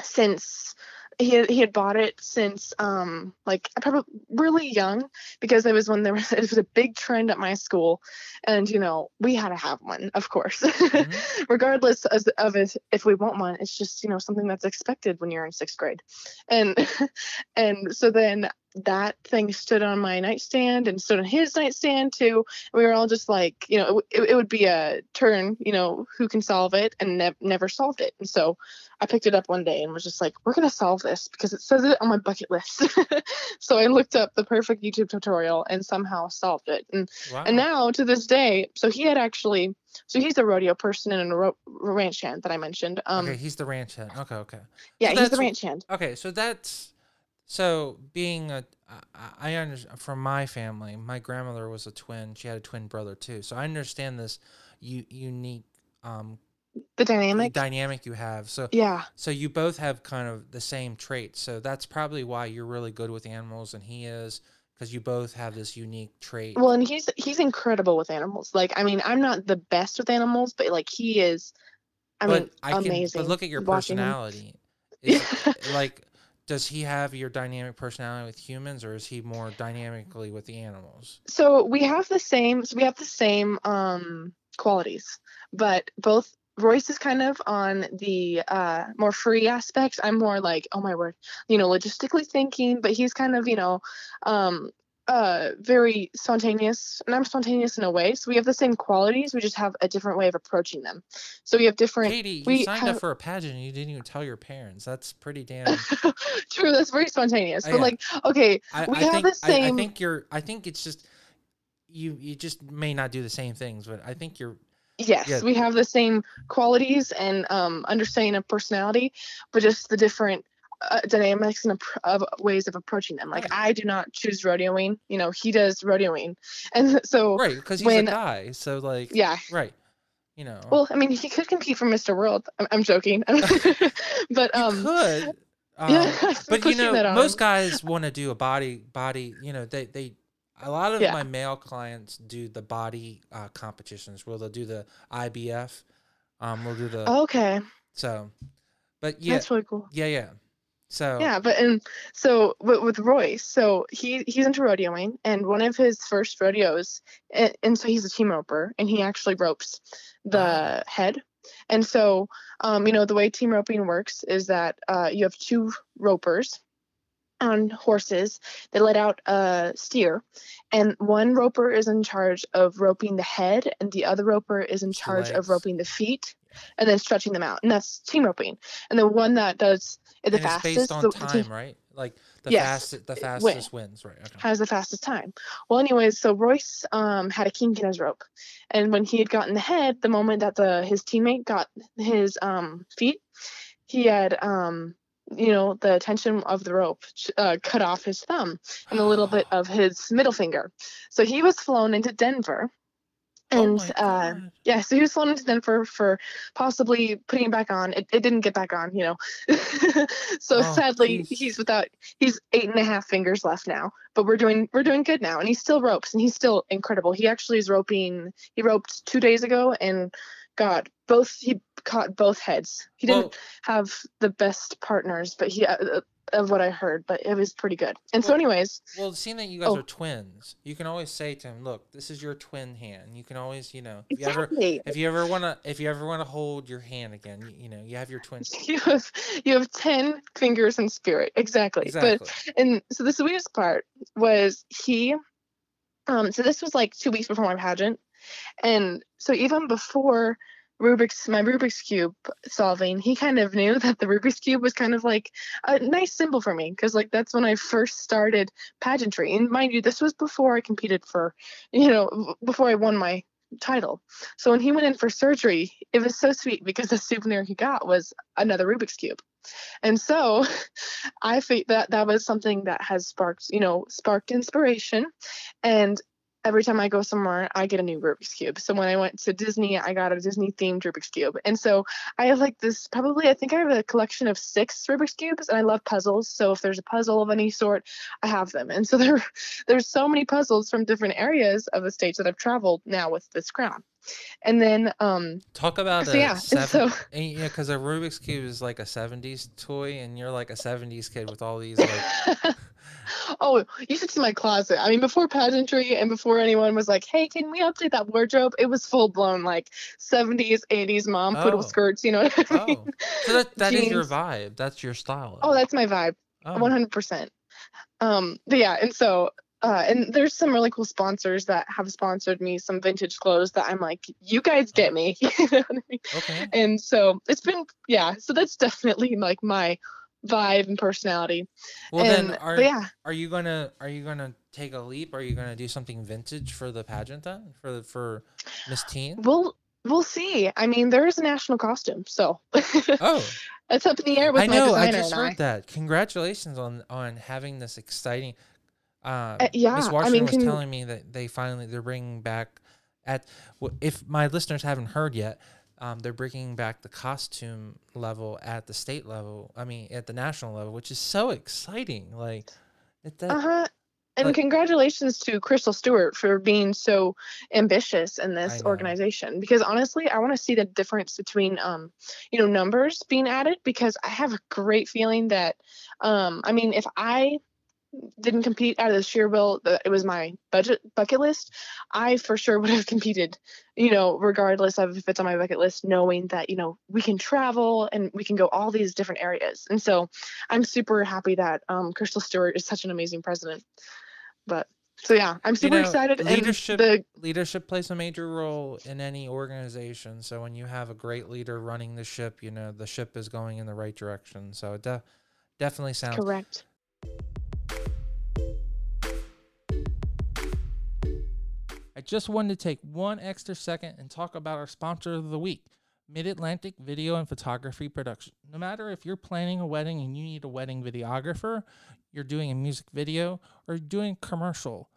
since he had, he had bought it since um like probably really young because it was when there was it was a big trend at my school. And you know we had to have one of course. Mm-hmm. regardless as, of if, if we want one it's just you know something that's expected when you're in sixth grade. And and so then that thing stood on my nightstand and stood on his nightstand too we were all just like you know it, it would be a turn you know who can solve it and ne- never solved it and so i picked it up one day and was just like we're going to solve this because it says it on my bucket list so i looked up the perfect youtube tutorial and somehow solved it and wow. and now to this day so he had actually so he's a rodeo person and a ro- ranch hand that i mentioned um okay, he's the ranch hand. Okay, okay. yeah he's the ranch hand Okay, so that's so being a I- I understand from my family. My grandmother was a twin. She had a twin brother too. So I understand this u- unique um the dynamic dynamic you have. So yeah so you both have kind of the same traits. So that's probably why you're really good with animals and he is because you both have this unique trait. Well, and he's he's incredible with animals. Like, I mean, I'm not the best with animals, but like he is. I but mean, I can amazing. but look at your watching personality. Is like does he have your dynamic personality with humans or is he more dynamically with the animals? So we have the same. So we have the same um qualities, but both. Royce is kind of on the uh, more free aspect. I'm more like, oh my word, you know, logistically thinking. But he's kind of, you know, um, uh, very spontaneous, and I'm spontaneous in a way. So we have the same qualities. We just have a different way of approaching them. So we have different. Katie, you we signed have- up for a pageant and you didn't even tell your parents. That's pretty damn. True, that's very spontaneous. But like, okay, I, We I have think, the I, I think you're. I think it's just you. You just may not do the same things, but I think you're. yes, Yeah. we have the same qualities and um, understanding of personality, but just the different uh, dynamics and of ways of approaching them. Like. I do not choose rodeoing. You know, he does rodeoing, and so Right, because he's when- a guy. So like. yeah. Right. You know. Well, I mean, he could compete for Mr. World. I'm, I'm joking, but um, could. Um, yeah, but you know, most guys want to do a body body. You know, they they. A lot of Yeah. my male clients do the body uh, competitions. Where they'll do the IBF. Um, we'll do the Okay, so. But yeah, that's really cool. yeah, yeah. So Yeah, but and so with, with Royce, so he he's into rodeoing, and one of his first rodeos, and, and so he's a team roper, and he actually ropes the head. And so, um, you know, the way team roping works is that uh, you have two ropers on horses. They let out a steer, and one roper is in charge of roping the head, and the other roper is in charge of roping the feet and then stretching them out, and that's team roping. And the one that does the and fastest, it's based on the, time, right? Like the Yes, fastest, the fastest wins, right? Okay. has the fastest time. Well, anyways, so Royce um, had a kink in his rope, and when he had gotten the head, the moment that the his teammate got his um, feet, he had um, you know the tension of the rope uh, cut off his thumb and a little bit of his middle finger. So he was flown into Denver, and my uh, yeah, so he was flown into Denver for possibly putting it back on. It, it didn't get back on, you know. so Oh, sadly, jeez. he's without. He's eight and a half fingers left now, but we're doing we're doing good now, and he still ropes, and he's still incredible. He actually is roping. He roped two days ago, and got both. He caught both heads. He didn't Well, have the best partners, but he. Uh, of what I heard, but it was pretty good. And so, Well, anyways, well, seeing that you guys Oh. are twins, you can always say to him, "Look, this is your twin hand." You can always, you know, if you ever, exactly. if you ever wanna, if you ever wanna hold your hand again, you, you know, you have your twin. You have you have ten fingers in spirit, exactly. But and so the sweetest part was he um so this was like two weeks before my pageant and so even before rubik's my rubik's cube solving he kind of knew that the rubik's cube was kind of like a nice symbol for me because like that's when i first started pageantry. And mind you this was before i competed for you know before i won my title. So when he went in for surgery it was so sweet because the souvenir he got was another rubik's cube. And so I think that that was something that has sparked, you know, sparked inspiration. And every time I go somewhere, I get a new Rubik's Cube. So when I went to Disney, I got a Disney themed Rubik's Cube. And so I have like this probably, I think I have a collection of six Rubik's Cubes and I love puzzles. So if there's a puzzle of any sort, I have them. And so there, there's so many puzzles from different areas of the states that I've traveled now with this crown. And then, um, Talk about so a yeah, seven, so and, yeah, because a Rubik's cube is like a '70s toy, and you're like a '70s kid with all these like. oh, you should see my closet. I mean, before pageantry and before anyone was like, "Hey, can we update that wardrobe?" It was full blown like '70s, '80s mom poodle Oh. skirts. You know what I mean? Oh, so that that is your vibe. That's your style. Oh, that's my vibe, oh. 100%. Um, but yeah, and so. Uh, and there's some really cool sponsors that have sponsored me some vintage clothes that I'm like, you guys get me. you know what I mean? okay. And so it's been, yeah. So that's definitely like my vibe and personality. Well, and then are yeah, are you gonna are you gonna take a leap? Are you gonna do something vintage for the pageant then for the- for Miss Teen? We'll we'll see. I mean, there is a national costume, so Oh, it's up in the air with I know. I just and I. heard that. Congratulations on on having this exciting. Um, Uh, yeah, Miss I Washington mean, was can- telling me that they finally they're bringing back at if my listeners haven't heard yet. Um, they're bringing back the costume level at the state level. I mean, at the national level, which is so exciting. Like, that, Uh huh. And like- congratulations to Crystle Stewart for being so ambitious in this organization. Because honestly, I want to see the difference between, um, you know, numbers being added. Because I have a great feeling that, um, I mean, if I didn't compete out of the sheer will that it was my budget bucket list, I for sure would have competed. You know, regardless of if it's on my bucket list, knowing that you know we can travel and we can go all these different areas. And so, I'm super happy that um, Crystle Stewart is such an amazing president. But so yeah, I'm super know, excited. leadership- And the leadership plays a major role in any organization. So when you have a great leader running the ship, you know the ship is going in the right direction. So it de- definitely sounds. correct. Just wanted to take one extra second and talk about our sponsor of the week, Mid Atlantic Video and Photography Production. No matter if you're planning a wedding and you need a wedding videographer, you're doing a music video, or doing commercial,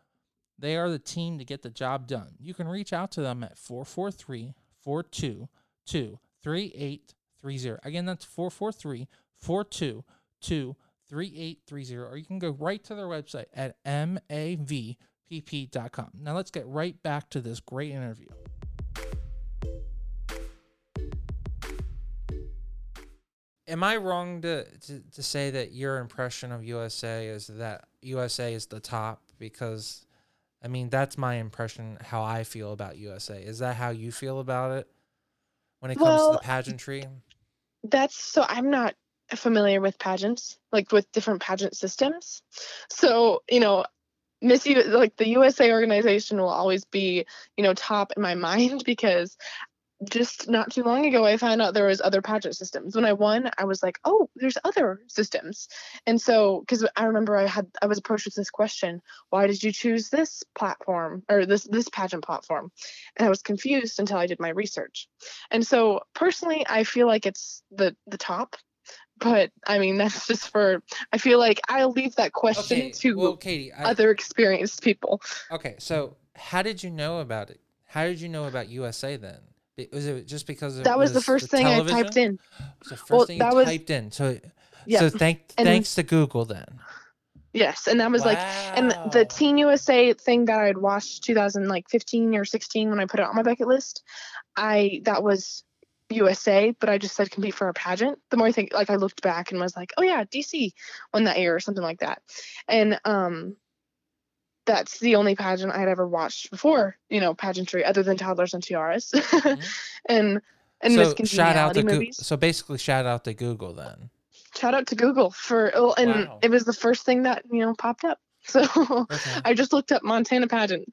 they are the team to get the job done. You can reach out to them at 443 422 3830. Again, that's 443 422 3830. Or you can go right to their website at MAV pp.com. Now let's get right back to this great interview. Am I wrong to, to, to say that your impression of USA is that USA is the top? Because, I mean, that's my impression, how I feel about USA. Is that how you feel about it when it comes to the pageantry? That's so I'm not familiar with pageants, like with different pageant systems. So, you know, Miss U like the USA organization will always be, you know, top in my mind because just not too long ago i found out there was other pageant systems. When i won i was like oh there's other systems. And so because i remember i had i was approached with this question why did you choose this platform or this this pageant platform? And i was confused until i did my research. And so personally i feel like it's the the top but I mean that's just for I feel like I'll leave that question Okay, to well, Katie, I, other experienced people. okay. So, how did you know about it? How did you know about USA then? Was it just because That was the first thing I typed in. The first Well, thing that you was- typed in. So, Yeah. so thank And- thanks to Google then. Yes, and that was like and the Wow. Teen USA thing that I had watched 2015 or 16 when I put it on my bucket list. I that was USA, but I just said compete for a pageant. The more I think like I looked back and was like, "Oh yeah, DC won that year or something like that." And um that's the only pageant I had ever watched before, you know, pageantry other than Toddlers and Tiaras. and and Mm-hmm. so shout out to Google. movies. So basically, shout out to Google then. Shout out to Google for oh, and Wow. it was the first thing that, you know, popped up. So Okay. I just looked up Montana pageant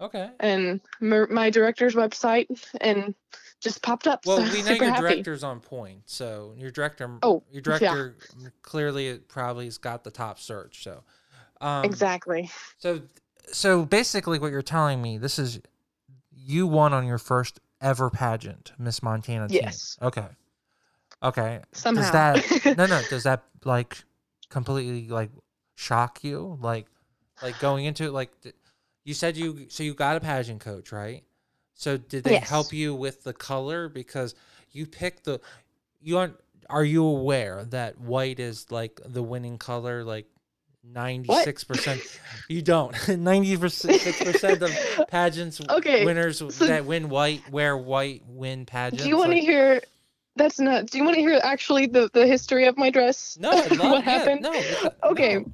Okay. and my director's website and just popped up. Well, so we know your happy. director's on point. So your director, Oh, your yeah. director clearly probably has got the top search. So, um, exactly. So, so basically, what you're telling me, this is you won on your first ever pageant, Miss Montana. Yes. Okay. Okay. Somehow. Does that no no? Does that like completely like shock you? Like, like going into it, like you said you so you got a pageant coach, right? So did they Yes. help you with the color because you picked the you aren't are you aware that white is like the winning color like 96% you don't 96% of pageants Okay, winners so- that win white wear white win pageants Do you want to like- hear? That's not. Do you want to hear actually the the history of my dress? no love, what yeah, happened? no Okay. no.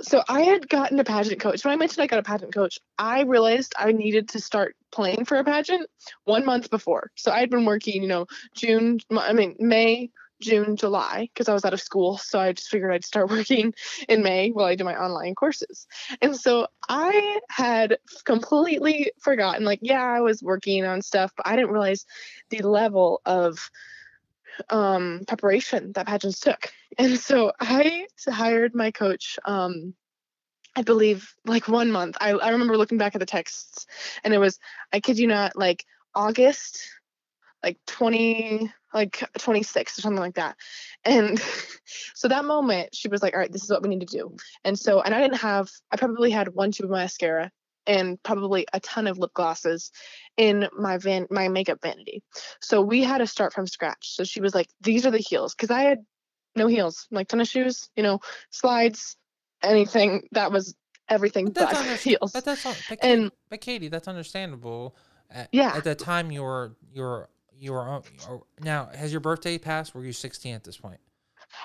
So I had gotten a pageant coach. When I mentioned I got a pageant coach, I realized I needed to start playing for a pageant one month before. So I had been working, you know, June, I mean May, June, July, because I was out of school. So I just figured I'd start working in May while I do my online courses. And so I had completely forgotten, like, yeah, I was working on stuff, but I didn't realize the level of um, preparation that pageants took. And so I hired my coach. Um, I believe like one month. I, I remember looking back at the texts, and it was I kid you not, like August, like twenty, like twenty six or something like that. And so that moment, she was like, "All right, this is what we need to do." And so, and I didn't have. I probably had one tube of mascara and probably a ton of lip glosses in my van my makeup vanity. So we had to start from scratch. So she was like, "These are the heels," because I had no heels, like tennis shoes, you know, slides, anything that was everything But but, underst- heels. But that's all. But, And- Katie, but Katie, that's understandable. At, Yeah. At the time, you were you were you were now. Has your birthday passed? Were you 16 at this point?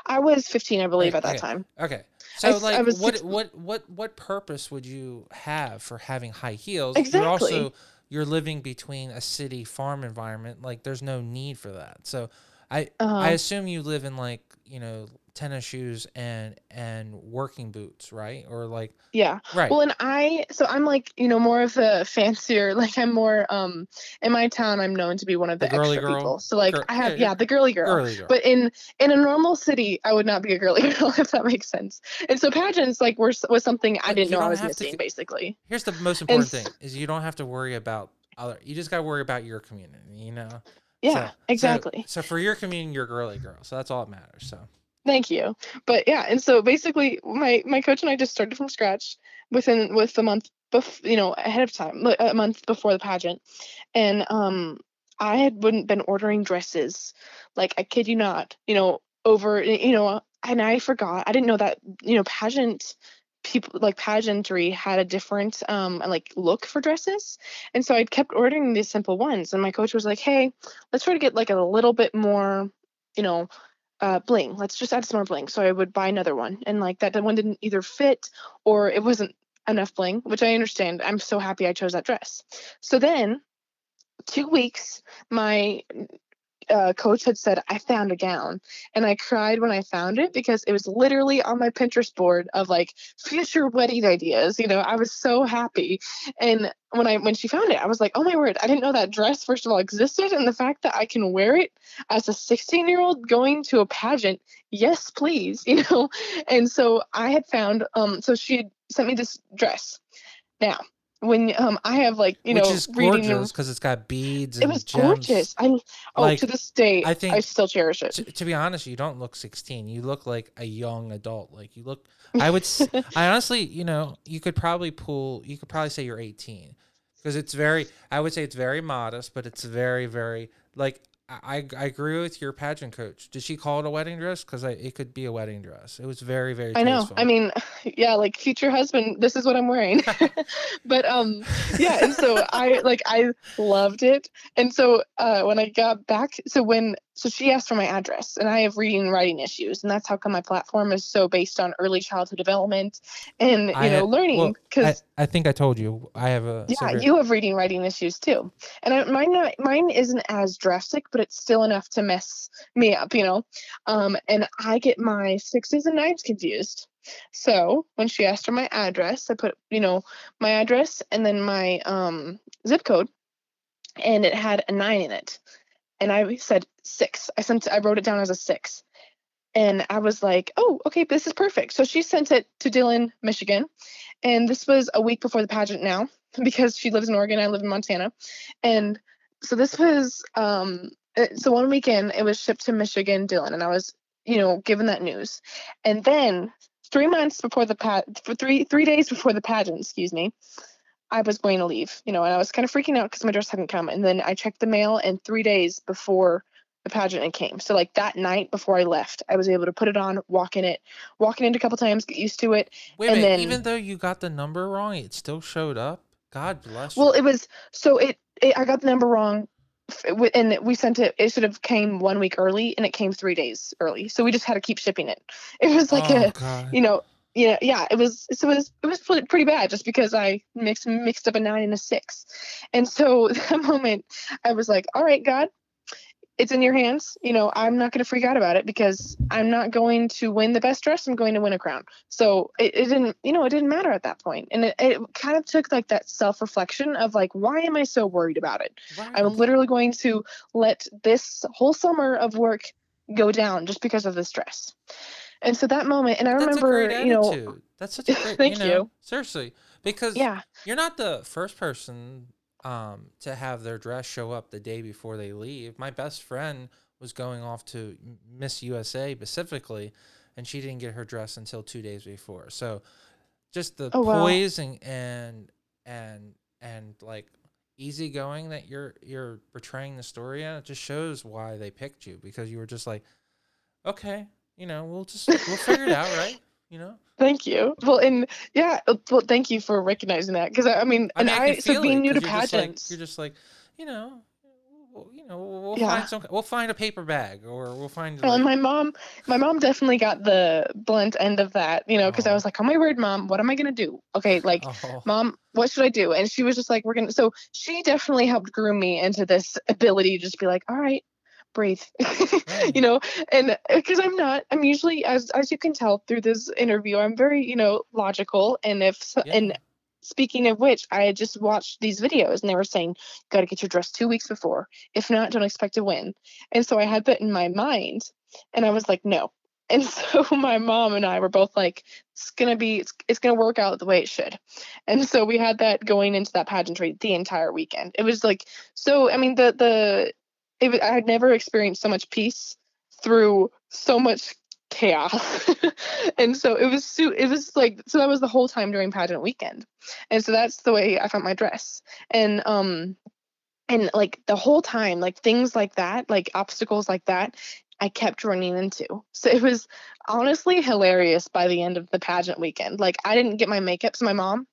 I was 15, I believe, Okay, at that time. Okay. I So I like, was what what what what purpose would you have for having high heels? Exactly. You're also you're living between a city farm environment. Like, there's no need for that. So, I I Uh-huh. assume you live in like you know tennis shoes and and working boots, right? Or like Yeah. right. Well, and I, so I'm like, you know, more of the fancier, like I'm more, um, in my town, I'm known to be one of The the, girly extra girl? people. So like Gir- I have, yeah, yeah, the girly girl. Girly girl. But in in a normal city, I would not be a girly girl if that makes sense. And so pageants like were was something I didn't you know I was have to missing, basically. Here's the most important s- thing: is you don't have to worry about other. You just got to worry about your community. You know. Yeah, So- exactly. So, for your community, you're a girly girl. So that's all that matters. So Thank you. But yeah, and so basically, my my coach and I just started from scratch within with the month, bef- you know, ahead of time, a month before the pageant, and um, I had wouldn't been ordering dresses, like I kid you not, you know, over you know, and I forgot, I didn't know that you know, pageant people like pageantry had a different um like look for dresses. And so i kept ordering these simple ones and my coach was like hey let's try to get like a little bit more you know uh, bling. Let's just add some more bling. So I would buy another one, and like that, that one didn't either fit or it wasn't enough bling, which I understand. I'm so happy I chose that dress. So then, two weeks, my uh, coach had said, I found a gown. And I cried when I found it because it was literally on my Pinterest board of like future wedding ideas. You know, I was so happy. And when I when she found it, I was like, oh my word, I didn't know that dress first of all existed. And the fact that I can wear it as a 16 year old going to a pageant, yes, please, you know. And so I had found um so she had sent me this dress. Now, when um I have like you Which know is reading gorgeous because it's got beads and it was gems. gorgeous. I oh Like, to this day I I think- I still cherish it. To, to be honest, you don't look 16. You look like a young adult. Like you look. I would. I honestly, you know, you could probably pull. You could probably say you're 18 because it's very. I would say it's very modest, but it's very, very like. I, I agree with your pageant coach. Did she call it a wedding dress? Because it could be a wedding dress. It was very, very. I know. tasteful. I mean, yeah, like future husband, this is what I'm wearing. but um yeah, and so I like I loved it. And so uh when I got back so when so she asked for my address and I have reading and writing issues and that's how come my platform is so based on early childhood development and you I know learning well, because I, I think I told you I have a. yeah, severe- you have reading writing issues too, and I, mine not, mine isn't as drastic, but it's still enough to mess me up, you know. Um, and I get my sixes and nines confused. So when she asked for my address, I put you know my address and then my um zip code, and it had a nine in it, and I said six. I sent I wrote it down as a six. And I was like, oh, okay, this is perfect. So she sent it to Dillon, Michigan. And this was a week before the pageant now because she lives in Oregon. I live in Montana. And so this was, um, so one weekend it was shipped to Michigan, Dillon. And I was, you know, given that news. And then three months before the pat, for three, three days before the pageant, excuse me, I was going to leave, you know, and I was kind of freaking out because my dress hadn't come. And then I checked the mail, and three days before the pageant it came. So like that night before I left, I was able to put it on, walk in it, walk in it a couple times, get used to it. Wait and minute. then- even though you got the number wrong, it still showed up. God bless you. Well, it was so it, it I got the number wrong. And we sent it. It should have came one week early, and it came three days early. So we just had to keep shipping it. It was like oh, a, God. you know, yeah, yeah. It was so it was it was pretty pretty bad just because I mixed mixed up a nine and a six, and so that moment I was like, all right, God, it's in your hands. You know, I'm not going to freak out about it because I'm not going to win the best dress. I'm going to win a crown. So it, it didn't, you know, it didn't matter at that point. And it, it kind of took like that self reflection of like, why am I so worried about it? I'm literally going to let this whole summer of work go down just because of this dress. And so that moment, and I That's a remember, great you know. That's such a great. Thank you. Know, you. Seriously, because yeah, you're not the first person um, to have their dress show up the day before they leave. My best friend was going off to Miss USA specifically, and she didn't get her dress until two days before. So, just the Oh, wow. poise and and and and like easygoing that you're you're portraying the story in, it just shows why they picked you because you were just like, okay, you know, we'll just we'll figure it out, right? You know. thank you. Well, and yeah, uh, well, thank you for recognizing that because I, I mean, I and mean, I, I, so being it, new to you're just like- pageants, you're just like, you know, you know, we'll, Yeah. find some, we'll find a paper bag, or we'll find. Well, and my mom, my mom definitely got the blunt end of that, you know, because I Oh. was like, "Oh my word, mom, what am I gonna do?" Okay, like, oh, mom, what should I do? And she was just like, "We're gonna." So she definitely helped groom me into this ability to just be like, "All right, breathe," you mm. know, and uh, because I'm not, I'm usually, as as you can tell through this interview, I'm very, you know, logical, and if so- and speaking of which, I had just watched these videos and they were saying, got to get your dress two weeks before. If not, don't expect to win. And so I had that in my mind and I was like, no. And so my mom and I were both like, it's to be, it's, it's to work out the way it should. And so we had that going into that pageantry the entire weekend. It was like, so, I mean, the, the, it, I had never experienced so much peace through so much chaos. and so it was, su- it was like, so that was the whole time during pageant weekend. And so that's the way i found my dress. And um and like the whole time like things like that like obstacles like that i kept running into. So it was honestly hilarious by the end of the pageant weekend. Like i didn't get my makeup. So my mom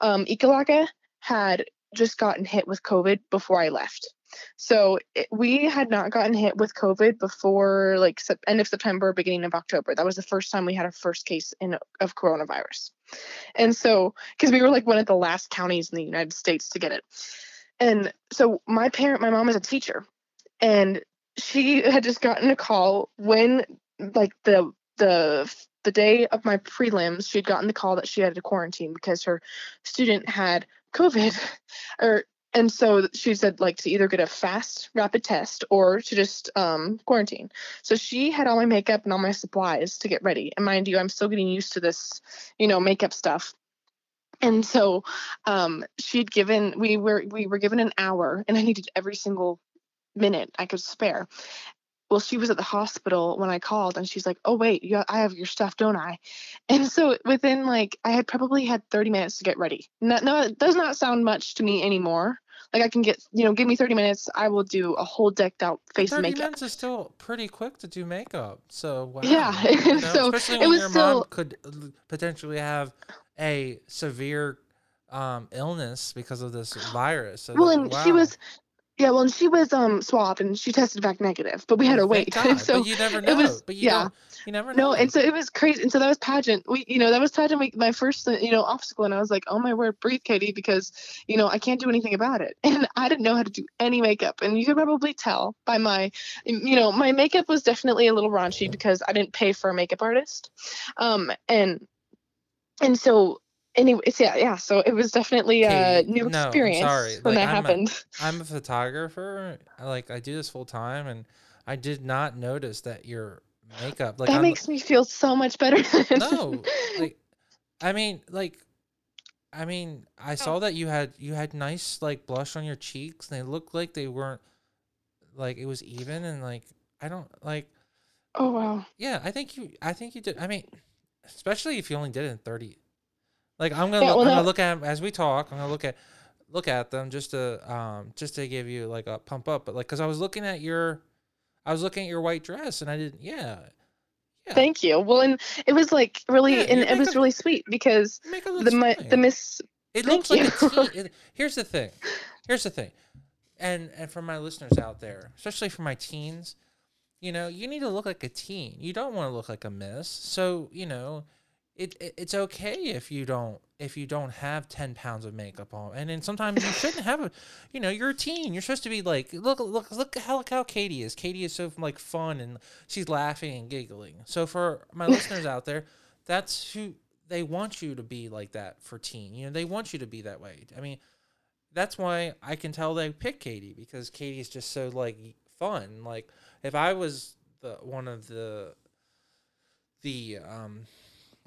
um Ekalaka had just gotten hit with covid before i left so it, we had not gotten hit with covid before like end of september beginning of october that was the first time we had our first case in of coronavirus and so because we were like one of the last counties in the United States to get it. And so my parent, my mom is a teacher, and she had just gotten a call when like the the the day of my prelims she had gotten the call that she had to quarantine because her student had covid or and so she said like to either get a fast rapid test or to just um, quarantine. So she had all my makeup and all my supplies to get ready. And mind you i'm still getting used to this you know makeup stuff. And so um, she'd given we were we were given an hour and i needed every single minute i could spare. Well she was at the hospital when i called and she's like oh wait you, i have your stuff don't i? And so within like i had probably had 30 minutes to get ready. No, no it does not sound much to me anymore like I can get, you know, give me 30 minutes, I will do a whole decked out face 30 makeup. minutes is still pretty quick to do makeup. So wow. Yeah, You know, so especially it when was your still- mom could uh, potentially have a severe um, illness because of this virus. So well, that- and she was, yeah, well, and she was um swabbed and she tested back negative, but we had Well, to wait. God, so you never know. it was- but you yeah. You never know. no, and so it was crazy. And so that was pageant. We, you know, that was pageant week, my first, uh, you know, obstacle. And I was like, oh my word, breathe, Katie, because, you know, I can't do anything about it. And I didn't know how to do any makeup. And you could probably tell by my, you know, my makeup was definitely a little raunchy because I didn't pay for a makeup artist. Um, and, and so, anyways, yeah, yeah. So it was definitely a new no, I'm experience sorry. when Like, that I'm happened. I'm a photographer. Like I do this full time, and I did not notice that your makeup. Like that I'm, makes me feel so much better. no, like I mean, like I mean, I saw that you had you had nice like blush on your cheeks, and they looked like they weren't like it was even, and like I don't like. oh wow. Yeah, I think you. I think you did. I mean, especially if you only did it in thirty. Like I'm gonna, Yeah, look, well, I'm gonna look at as we talk. I'm gonna look at, look at them just to, um, just to give you like a pump up. But like, cause I was looking at your, I was looking at your white dress, and I didn't. Yeah, yeah. Thank you. Well, and it was like really, Yeah, and it was makeup- really sweet because You make it look the mi- the miss. It looks like a teen. It, here's the thing. Here's the thing. And and for my listeners out there, especially for my teens, you know, you need to look like a teen. You don't want to look like a miss. So, you know, it, it it's okay if you don't if you don't have 10 pounds of makeup on. And then sometimes you shouldn't have a you know, you're a teen. You're supposed to be like look look look how look how Katie is. Katie is so like fun and she's laughing and giggling. So for my listeners out there, that's who they want you to be like that for teen. You know, they want you to be that way. I mean, that's why I can tell they pick Katie because Katie is just so like fun. Like if I was the one of the the um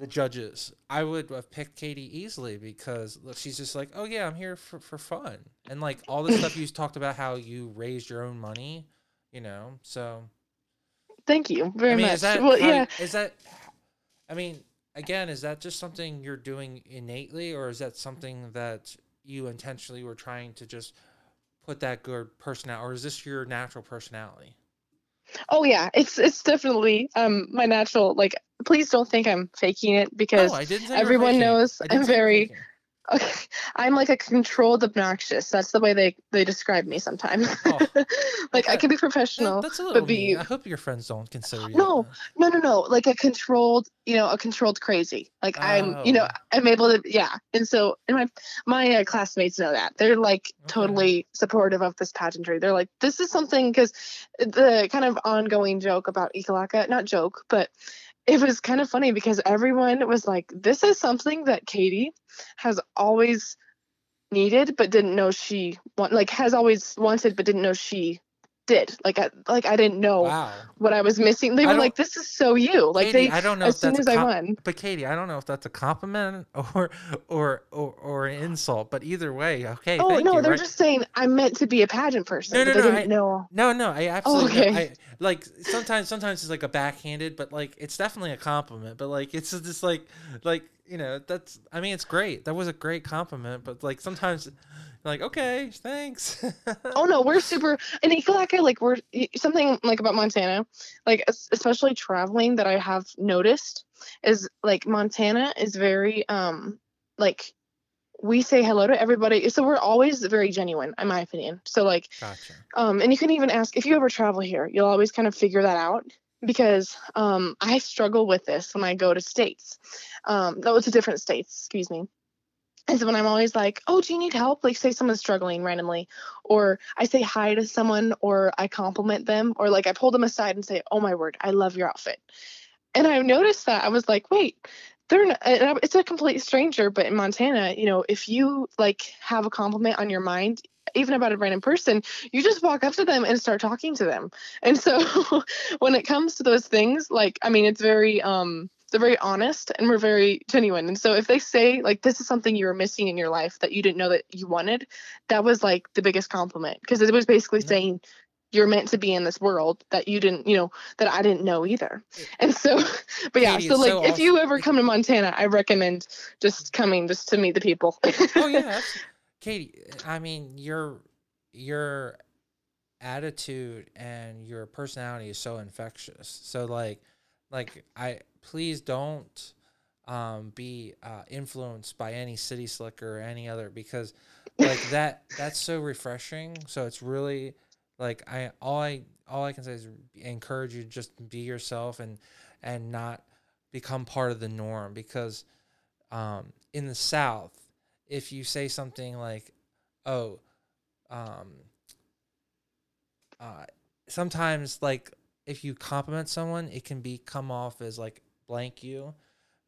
the judges, I would have picked Katie easily because she's just like, oh yeah, I'm here for for fun and like all the stuff you talked about how you raised your own money, you know. So Thank you very I mean, much. is that well, how- yeah. Is that? I mean, again, is that just something you're doing innately, or is that something that you intentionally were trying to just put that good personality, or is this your natural personality? Oh yeah. It's it's definitely um my natural. Like, please don't think I'm faking it because no, I didn't say you were everyone knows I'm say you were very- okay, I'm like a controlled obnoxious. That's the way they they describe me sometimes. Oh, like I can be That- professional. that's a little be- mean. I hope your friends don't consider you. No, that. No, no, no. Like a controlled, you know, a controlled crazy. Like I'm, you know, Oh. I'm able to, yeah. And so, and my my uh, classmates know that. They're like Okay. totally supportive of this pageantry. They're like, this is something because the kind of ongoing joke about Ekalaka, not joke, but it was kind of funny because everyone was like, this is something that Katie has always needed but didn't know she want like has always wanted but didn't know she did like I like I didn't know Wow. what I was missing. They I were like, "This is so you." Like Katie, they, I don't know as if soon that's as a I com- won. But Katie, I don't know if that's a compliment or or or or an insult. But either way, okay. oh no, you, they're right? just saying I'm meant to be a pageant person. No, no, they no, I- know. No, no, I absolutely okay. I like sometimes sometimes it's like a backhanded, but like it's definitely a compliment. But like it's just like like you know that's I mean it's great. That was a great compliment. But like sometimes like okay, thanks. Oh no, we're super in Ekalaka. Like we're something like about Montana, like especially traveling that I have noticed is like Montana is very um like we say hello to everybody. So we're always very genuine, in my opinion. So like Gotcha. Um, and you can even ask if you ever travel here, you'll always kind of figure that out because um, I struggle with this when I go to states. Um, no, a different states, excuse me. And so when I'm always like, oh, do you need help? Like, say someone's struggling randomly, or I say hi to someone, or I compliment them, or like I pull them aside and say, oh my word, I love your outfit. And I noticed that I was like, wait, they're not, it's a complete stranger, but in Montana, you know, if you like have a compliment on your mind, even about a random person, you just walk up to them and start talking to them. And so when it comes to those things, like, I mean, it's very, um, they're very honest and we're very genuine. And so if they say like this is something you were missing in your life that you didn't know that you wanted, that was like the biggest compliment because it was basically saying you're meant to be in this world that you didn't, you know, that I didn't know either. And so, but yeah, Katie, so like so if awesome. you ever come to Montana, I recommend just coming just to meet the people. oh yeah, Katie. I mean, your your attitude and your personality is so infectious. So like, like I please don't um, be uh, influenced by any city slicker or any other because like that that's so refreshing. So it's really like I all I all I can say is encourage you to just be yourself and and not become part of the norm because um, in the South, if you say something like, "Oh," um, uh, sometimes like if you compliment someone, it can be come off as like blank you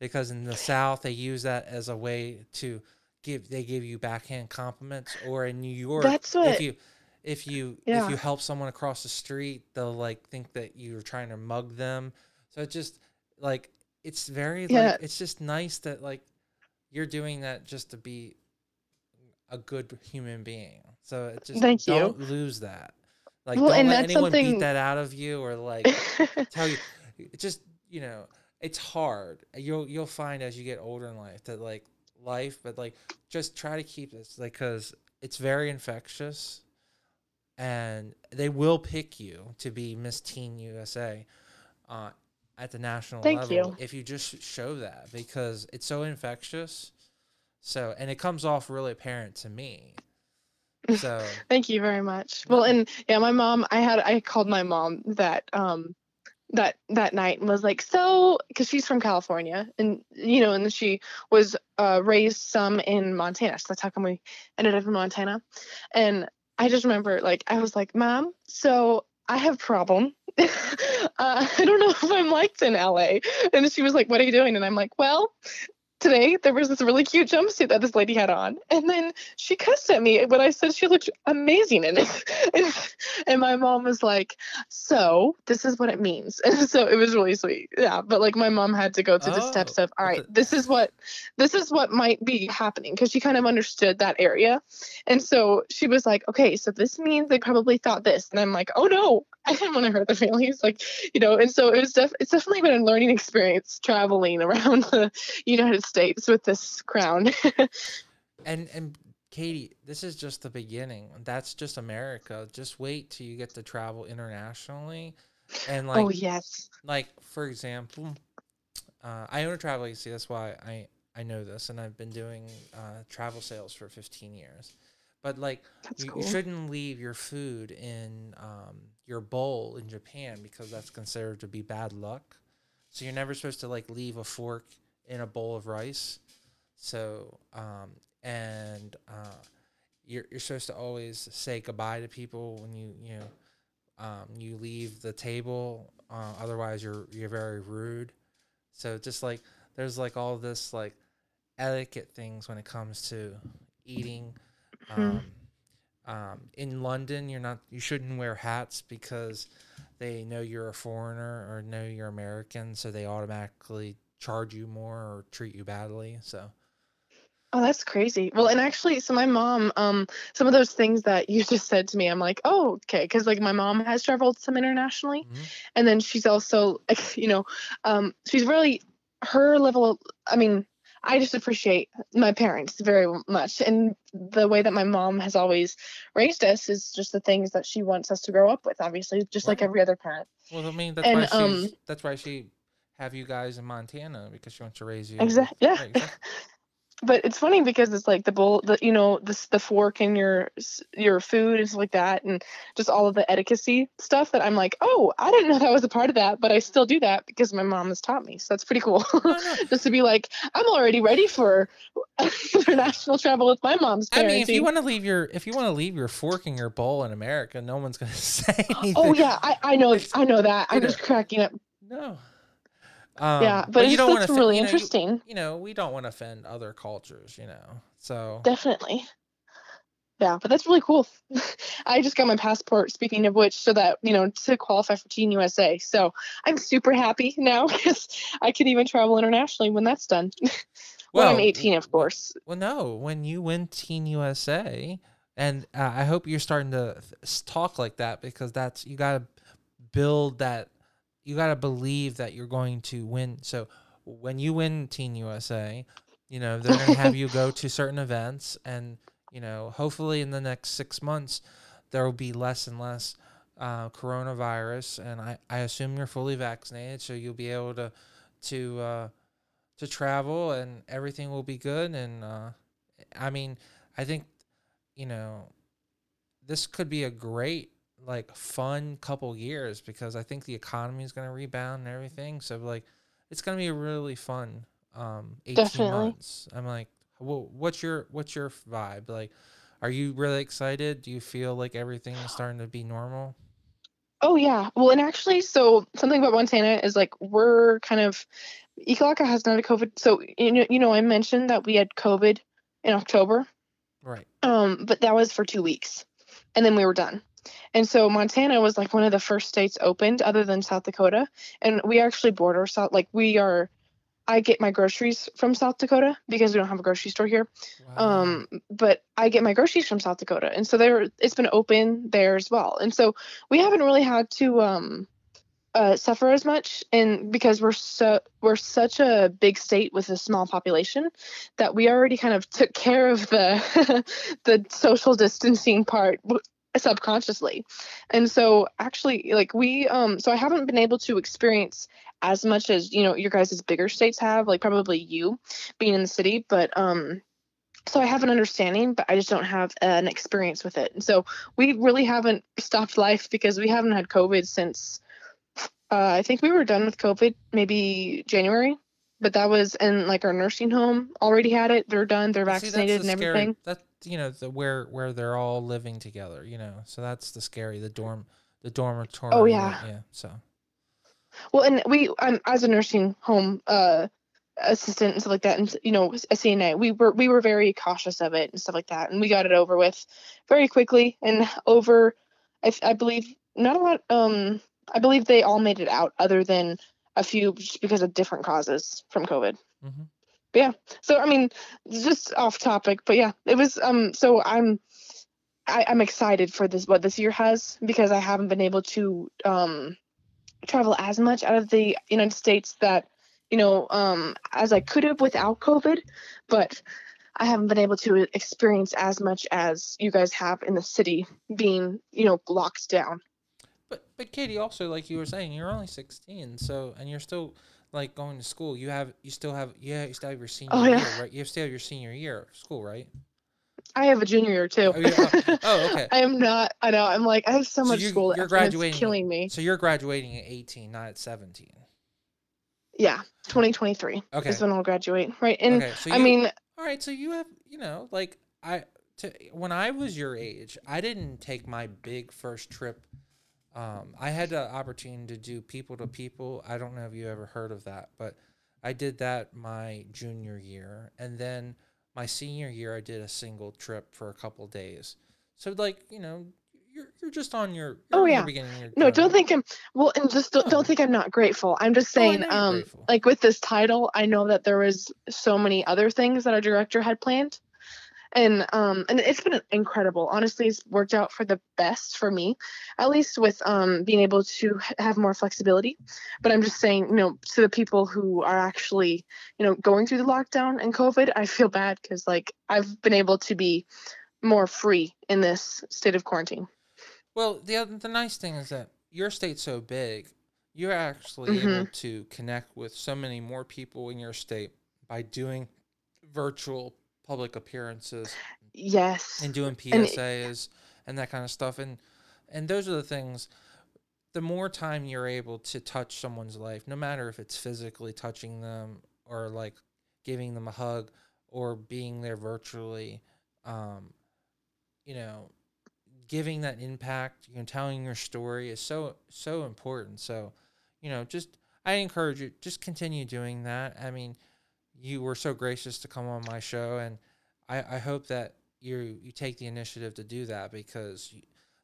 because in the south they use that as a way to give they give you backhand compliments or in new york That's what, if you if you yeah. if you help someone across the street they'll like think that you're trying to mug them so it just like it's very yeah. like it's just nice that like you're doing that just to be a good human being so it just Thank don't you. lose that like well, don't let anyone something... beat that out of you or like tell you just you know it's hard. You'll you'll find as you get older in life that like life, but like just try to keep this like because it's very infectious, and they will pick you to be Miss Teen USA, uh, at the national Thank level you. if you just show that because it's so infectious. So and it comes off really apparent to me. So thank you very much. Well, and yeah, my mom, I had I called my mom that um that that night and was like so because she's from california and you know and she was uh, raised some in montana so that's how come we ended up in montana and i just remember like i was like mom so i have problem uh, i don't know if i'm liked in la and she was like what are you doing? And i'm like well today there was this really cute jumpsuit that this lady had on and then she cussed at me. When i said she looked amazing in it and, and, my mom was like so this is what it means. And so it was really sweet. Yeah but like my mom had to go through oh, the steps of all right this is what this is what might be happening because she kind of understood that area. And so she was like okay so this means they probably thought this and i'm like oh no I didn't want to hurt the feelings, like you know. And so it was def- it's definitely been a learning experience traveling around the United States with this crown. and and Katie, this is just the beginning. That's just America. Just wait till you get to travel internationally, and like oh yes, like for example, uh, I own a travel agency. That's why I I know this, and I've been doing uh, travel sales for 15 years. But like, you, cool. you, shouldn't leave your food in um, your bowl in Japan because that's considered to be bad luck. So you're never supposed to like leave a fork in a bowl of rice. So um, and uh, you're you're supposed to always say goodbye to people when you you know um, you leave the table. Uh, otherwise, you're you're very rude. So just like there's like all this like etiquette things when it comes to eating. Mm-hmm. Um, um, in London, you're not you shouldn't wear hats because they know you're a foreigner or know you're American, so they automatically charge you more or treat you badly. So. Oh, that's crazy. Well, and actually, so my mom, um, some of those things that you just said to me, I'm like, oh, okay, because like my mom has traveled some internationally, mm-hmm. and then she's also, you know, um, she's really her level. Of, I mean, I just appreciate my parents very much. And the way that my mom has always raised us is just the things that she wants us to grow up with, obviously, just right. like every other parent. Well, I mean, that's and, why um, that's why she have you guys in Montana because she wants to raise you. Exactly. Yeah. Right, exactly. but it's funny because it's like the bowl, the you know, the the fork and your your food and stuff like that, and just all of the etiquette stuff that I'm like, oh, I didn't know that was a part of that, but I still do that because my mom has taught me. So that's pretty cool. just to be like, I'm already ready for international travel with my mom's. Parenting. I mean, if you want to leave your if you want to leave your fork in your bowl in America, no one's gonna say oh, anything. Oh yeah, I, I know, it's, I know that. I'm just cracking up. No. Um, yeah, but, but you don't want to really you know, interesting. You, you, know, we don't want to offend other cultures, you know. So definitely. Yeah, but that's really cool. I just got my passport. Speaking of which, so that you know to qualify for Teen USA. So I'm super happy now because I can even travel internationally when that's done. when well, I'm 18, of course. Well, no, when you win Teen USA, and uh, I hope you're starting to talk like that because that's you got to build that you got to believe that you're going to win. So when you win Teen USA, you know, they're going to have you go to certain events and, you know, hopefully in the next 6 months there will be less and less uh, coronavirus and I, I assume you're fully vaccinated so you'll be able to to uh, to travel and everything will be good and uh, I mean, I think you know, this could be a great like fun couple years because I think the economy is going to rebound and everything. So like, it's going to be a really fun um 18 Definitely. months. I'm like, well, what's your what's your vibe? Like, are you really excited? Do you feel like everything is starting to be normal? Oh yeah. Well, and actually, so something about Montana is like we're kind of Ekalaka has not a COVID. So you know, you know, I mentioned that we had COVID in October. Right. Um, but that was for two weeks, and then we were done. And so Montana was like one of the first states opened other than South Dakota. And we actually border South, like we are, I get my groceries from South Dakota because we don't have a grocery store here. Wow. Um, but I get my groceries from South Dakota. And so there, it's been open there as well. And so we haven't really had to, um, uh, suffer as much and because we're so we're such a big state with a small population that we already kind of took care of the the social distancing part subconsciously. And so actually like we um so i haven't been able to experience as much as you know your guys' bigger states have like probably you being in the city but um so i have an understanding but i just don't have an experience with it. And so we really haven't stopped life because we haven't had covid since uh, i think we were done with covid maybe january but that was in like our nursing home already had it. They're done they're vaccinated See, the and everything. that you know the where where they're all living together you know so that's the scary the dorm the dormitory oh yeah. yeah so. Well and we um, as a nursing home uh assistant and stuff like that and you know a cna we were we were very cautious of it and stuff like that and we got it over with very quickly and over i, I believe not a lot um i believe they all made it out other than a few just because of different causes from covid. Mm-hmm yeah. So i mean just off topic but yeah it was um so i'm I, i'm excited for this what this year has because i haven't been able to um travel as much out of the united states that you know um as i could have without covid but i haven't been able to experience as much as you guys have in the city being you know locked down. But but katie also like you were saying you're only 16 so and you're still like going to school, you have you still have yeah you still have your senior oh, yeah. year, right? You still have your senior year of school, right? I have a junior year too. Oh, yeah. oh, okay. I am not. I know. I'm like I have so, so much you, school. You're graduating. It's killing me. So you're graduating at 18, not at 17. Yeah, 2023 okay. is when I'll graduate. Right, and okay, so you, I mean, all right. So you have, you know, like I, to, when I was your age, I didn't take my big first trip um, I had the opportunity to do people to people. I don't know if you ever heard of that, but I did that my junior year, and then my senior year I did a single trip for a couple days. So like you know, you're you're just on your oh yeah your no don't think I'm well and just don't, don't think I'm not grateful. I'm just saying oh, um grateful. like with this title I know that there was so many other things that our director had planned and um and it's been incredible. Honestly it's worked out for the best for me at least with um being able to have more flexibility. But i'm just saying you know to the people who are actually you know going through the lockdown and covid i feel bad because like i've been able to be more free in this state of quarantine. Well the other, the nice thing is that your state's so big you're actually mm-hmm. able to connect with so many more people in your state by doing virtual public appearances Yes. and doing And- PSAs and that kind of stuff. And and those are the things. The more time you're able to touch someone's life, no matter if it's physically touching them or like giving them a hug or being there virtually, um, you know, giving that impact, you know, telling your story is so so important. So, you know, just I encourage you just continue doing that. I mean, you were so gracious to come on my show, and I I hope that you you take the initiative to do that because you,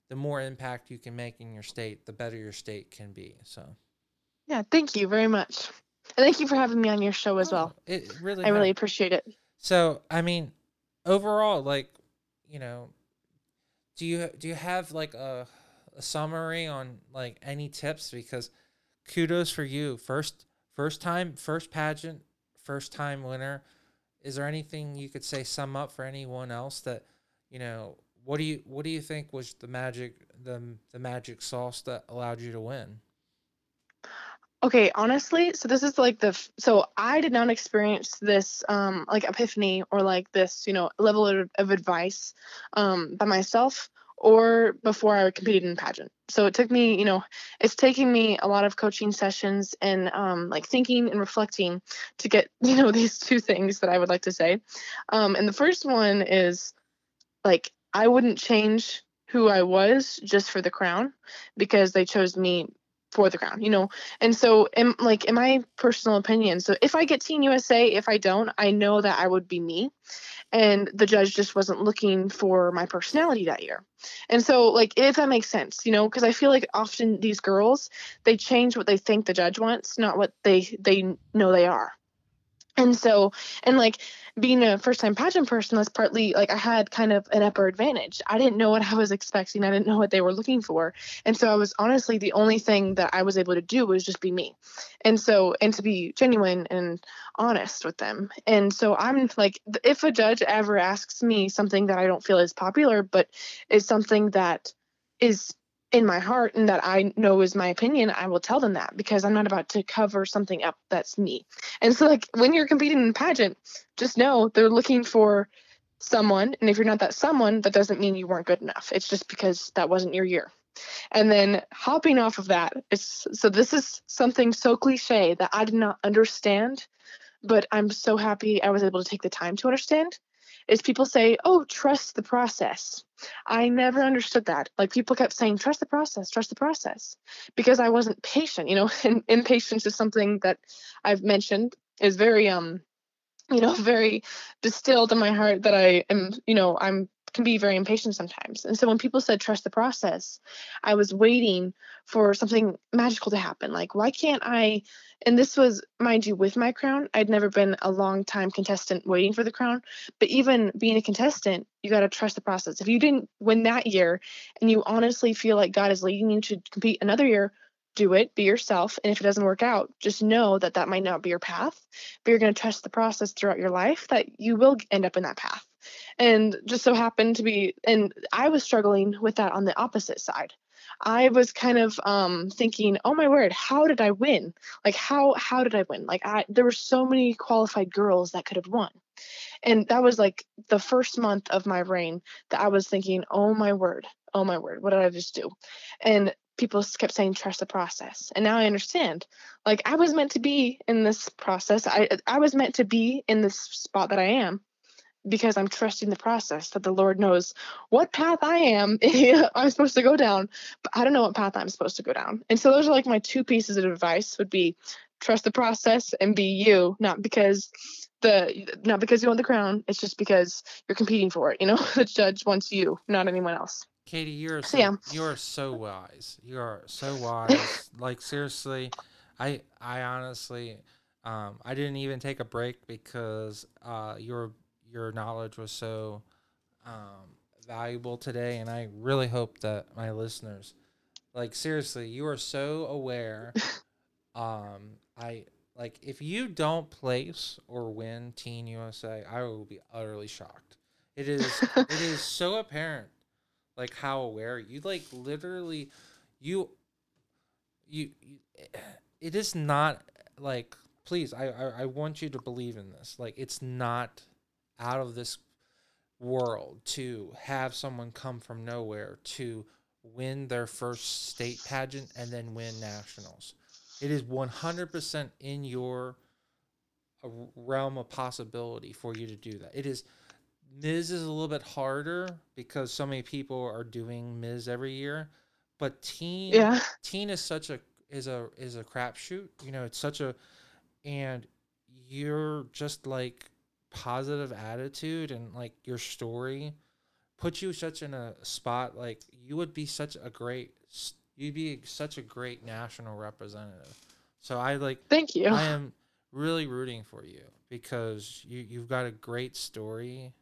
the more impact you can make in your state, the better your state can be. So, Yeah, thank you very much. And thank you for having me on your show as oh, well. Oh, it really I really appreciate it. So, I mean, overall, like, you know, do you do you have like a, a summary on like any tips? Because kudos for you, first first time, first pageant, first time winner. Is there anything you could say sum up for anyone else that you know? What do you what do you think was the magic the the magic sauce that allowed you to win? Okay, honestly, so this is like the so I did not experience this um like epiphany or like this, you know, level of, of advice um by myself or before I competed in pageant. So it took me, you know, it's taking me a lot of coaching sessions and um like thinking and reflecting to get, you know, these two things that I would like to say. Um and the first one is like I wouldn't change who I was just for the crown because they chose me for the crown, you know. And so, in like in my personal opinion, so if I get Teen USA, if I don't, I know that I would be me. And the judge just wasn't looking for my personality that year. And so, like, if that makes sense, you know, because I feel like often these girls they change what they think the judge wants, not what they they know they are. And so, and like being a first time pageant person, that's partly like I had kind of an upper advantage. I didn't know what I was expecting. I didn't know what they were looking for. And so I was honestly the only thing that I was able to do was just be me. And so, and to be genuine and honest with them. And so I'm like, if a judge ever asks me something that I don't feel is popular, but is something that is in my heart and that I know is my opinion, I will tell them that because I'm not about to cover something up that's me. And so, like, when you're competing in pageant, just know they're looking for someone. And if you're not that someone, that doesn't mean you weren't good enough. It's just because that wasn't your year. And then hopping off of that, it's so this is something so cliche that I did not understand, but I'm so happy I was able to take the time to understand. Is people say, oh, trust the process. I never understood that. Like people kept saying, trust the process, trust the process, because I wasn't patient, you know, impatience is something that I've mentioned is very, um, you know, very distilled in my heart that I am, you know, I'm can be very impatient sometimes. And so when people said trust the process, I was waiting for something magical to happen. Like, why can't I? And this was, mind you, with my crown. I'd never been a long time contestant waiting for the crown. But even being a contestant, you got to trust the process. If you didn't win that year and you honestly feel like God is leading you to compete another year, do it, be yourself. And if it doesn't work out, just know that that might not be your path, but you're going to trust the process throughout your life that you will end up in that path. And just so happened to be, and I was struggling with that on the opposite side. I was kind of um, thinking, oh my word, how did I win? Like how how did I win? Like I there were so many qualified girls that could have won. And that was like the first month of my reign that I was thinking, oh my word, oh my word, what did I just do? And people kept saying trust the process. And now I understand. Like I was meant to be in this process. I I was meant to be in this spot that I am because I'm trusting the process that the Lord knows what path I am I'm supposed to go down, but I don't know what path I'm supposed to go down. And so those are like my two pieces of advice would be trust the process and be you, not because the not because you want the crown, it's just because you're competing for it, you know? the judge wants you, not anyone else. Katie, you're So, yeah. you are so wise. You are so wise. like seriously, I I honestly, um, I didn't even take a break because uh, your your knowledge was so um, valuable today, and I really hope that my listeners, like seriously, you are so aware. um, I like if you don't place or win Teen USA, I will be utterly shocked. It is it is so apparent like how aware you like literally you you, you it is not like please I, I i want you to believe in this like it's not out of this world to have someone come from nowhere to win their first state pageant and then win nationals. It is 100% in your uh, realm of possibility for you to do that. It is Miss is a little bit harder because so many people are doing Miss every year, but teen Yeah. teen is such a is a is a crapshoot. You know, it's such a and you're just like positive attitude and like your story puts you such in a spot like you would be such a great you'd be such a great national representative. So I like Thank you. I am really rooting for you because you you've got a great story.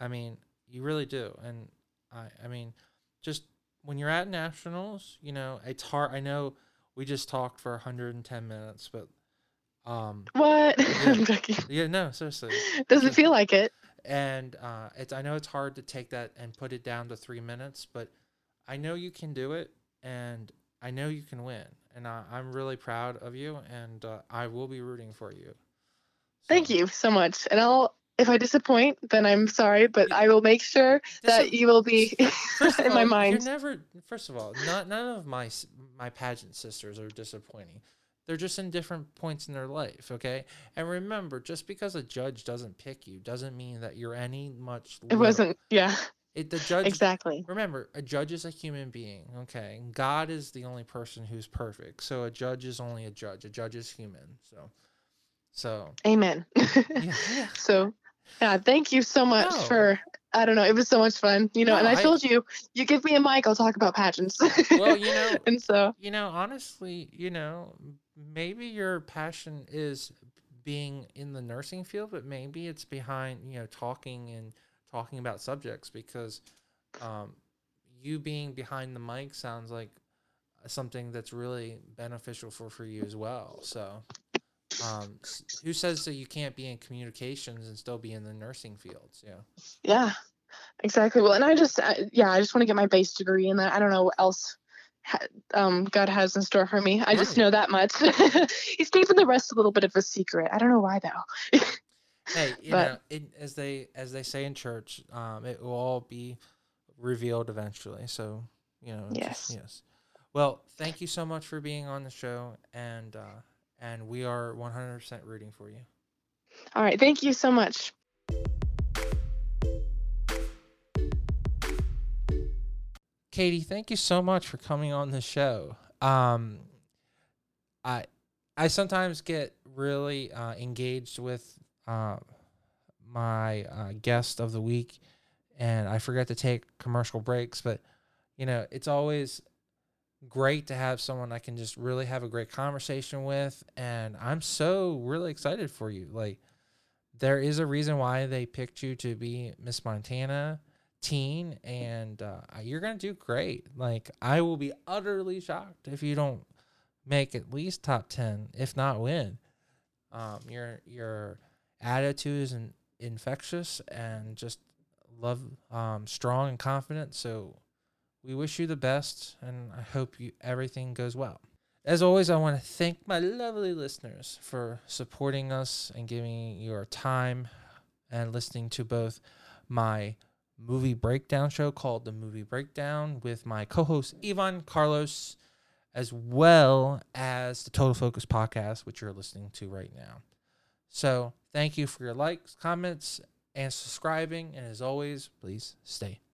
I mean, you really do, and I I mean, just when you're at nationals, you know, it's hard. I know we just talked for 110 minutes, but um, what? I'm Yeah. joking. yeah, no, seriously, Doesn't feel like it. and uh, it's I know it's hard to take that and put it down to three minutes, but I know you can do it, and I know you can win, and I, I'm really proud of you, and uh, I will be rooting for you. Thank you so much. And I'll, if I disappoint, then I'm sorry, but I will make sure that you will be of in my all, mind. You're never. First of all, not none of my my pageant sisters are disappointing. They're just in different points in their life, okay? And remember, just because a judge doesn't pick you doesn't mean that you're any much. It wasn't, yeah, It the judge exactly. Remember, a judge is a human being, okay? God is the only person who's perfect. So a judge is only a judge. A judge is human. So, so Amen. yeah, yeah. so, yeah, thank you so much No. for, I don't know, it was so much fun, you know, No, and I, I- told you, you give me a mic, I'll talk about pageants. Well, you know, and so, you know, honestly, you know, maybe your passion is being in the nursing field, but maybe it's behind, you know, talking and talking about subjects because um, you being behind the mic sounds like something that's really beneficial for, for you as well. So, um, who says that you can't be in communications and still be in the nursing fields? Yeah. yeah, exactly. Well, and I just, yeah, I just want to get my base degree and then I don't know what else um, God has in store for me. I just know that much. He's keeping the rest a little bit of a secret. I don't know why though. Hey, you But- know, it, as they as they say in church, um, it will all be revealed eventually. So you know, it's just- Yes. yes. Well, thank you so much for being on the show, and uh, and we are one hundred percent rooting for you. All right. Thank you so much. Katie, thank you so much for coming on the show. Um, I I sometimes get really uh, engaged with uh, my uh, guest of the week, and I forget to take commercial breaks. But you know, it's always great to have someone I can just really have a great conversation with, and I'm so really excited for you. Like, there is a reason why they picked you to be Miss Montana teen and uh, you're gonna do great. Like i will be utterly shocked if you don't make at least top 10 if not win. Um your your attitude is in, infectious and just love um strong and confident. So we wish you the best and i hope you everything goes well. As always i want to thank my lovely listeners for supporting us and giving your time and listening to both my movie breakdown show called The Movie Breakdown with my co host Ivan Carlos, as well as the Total Focus podcast, which you're listening to right now. So thank you for your likes, comments, and subscribing. And as always, please stay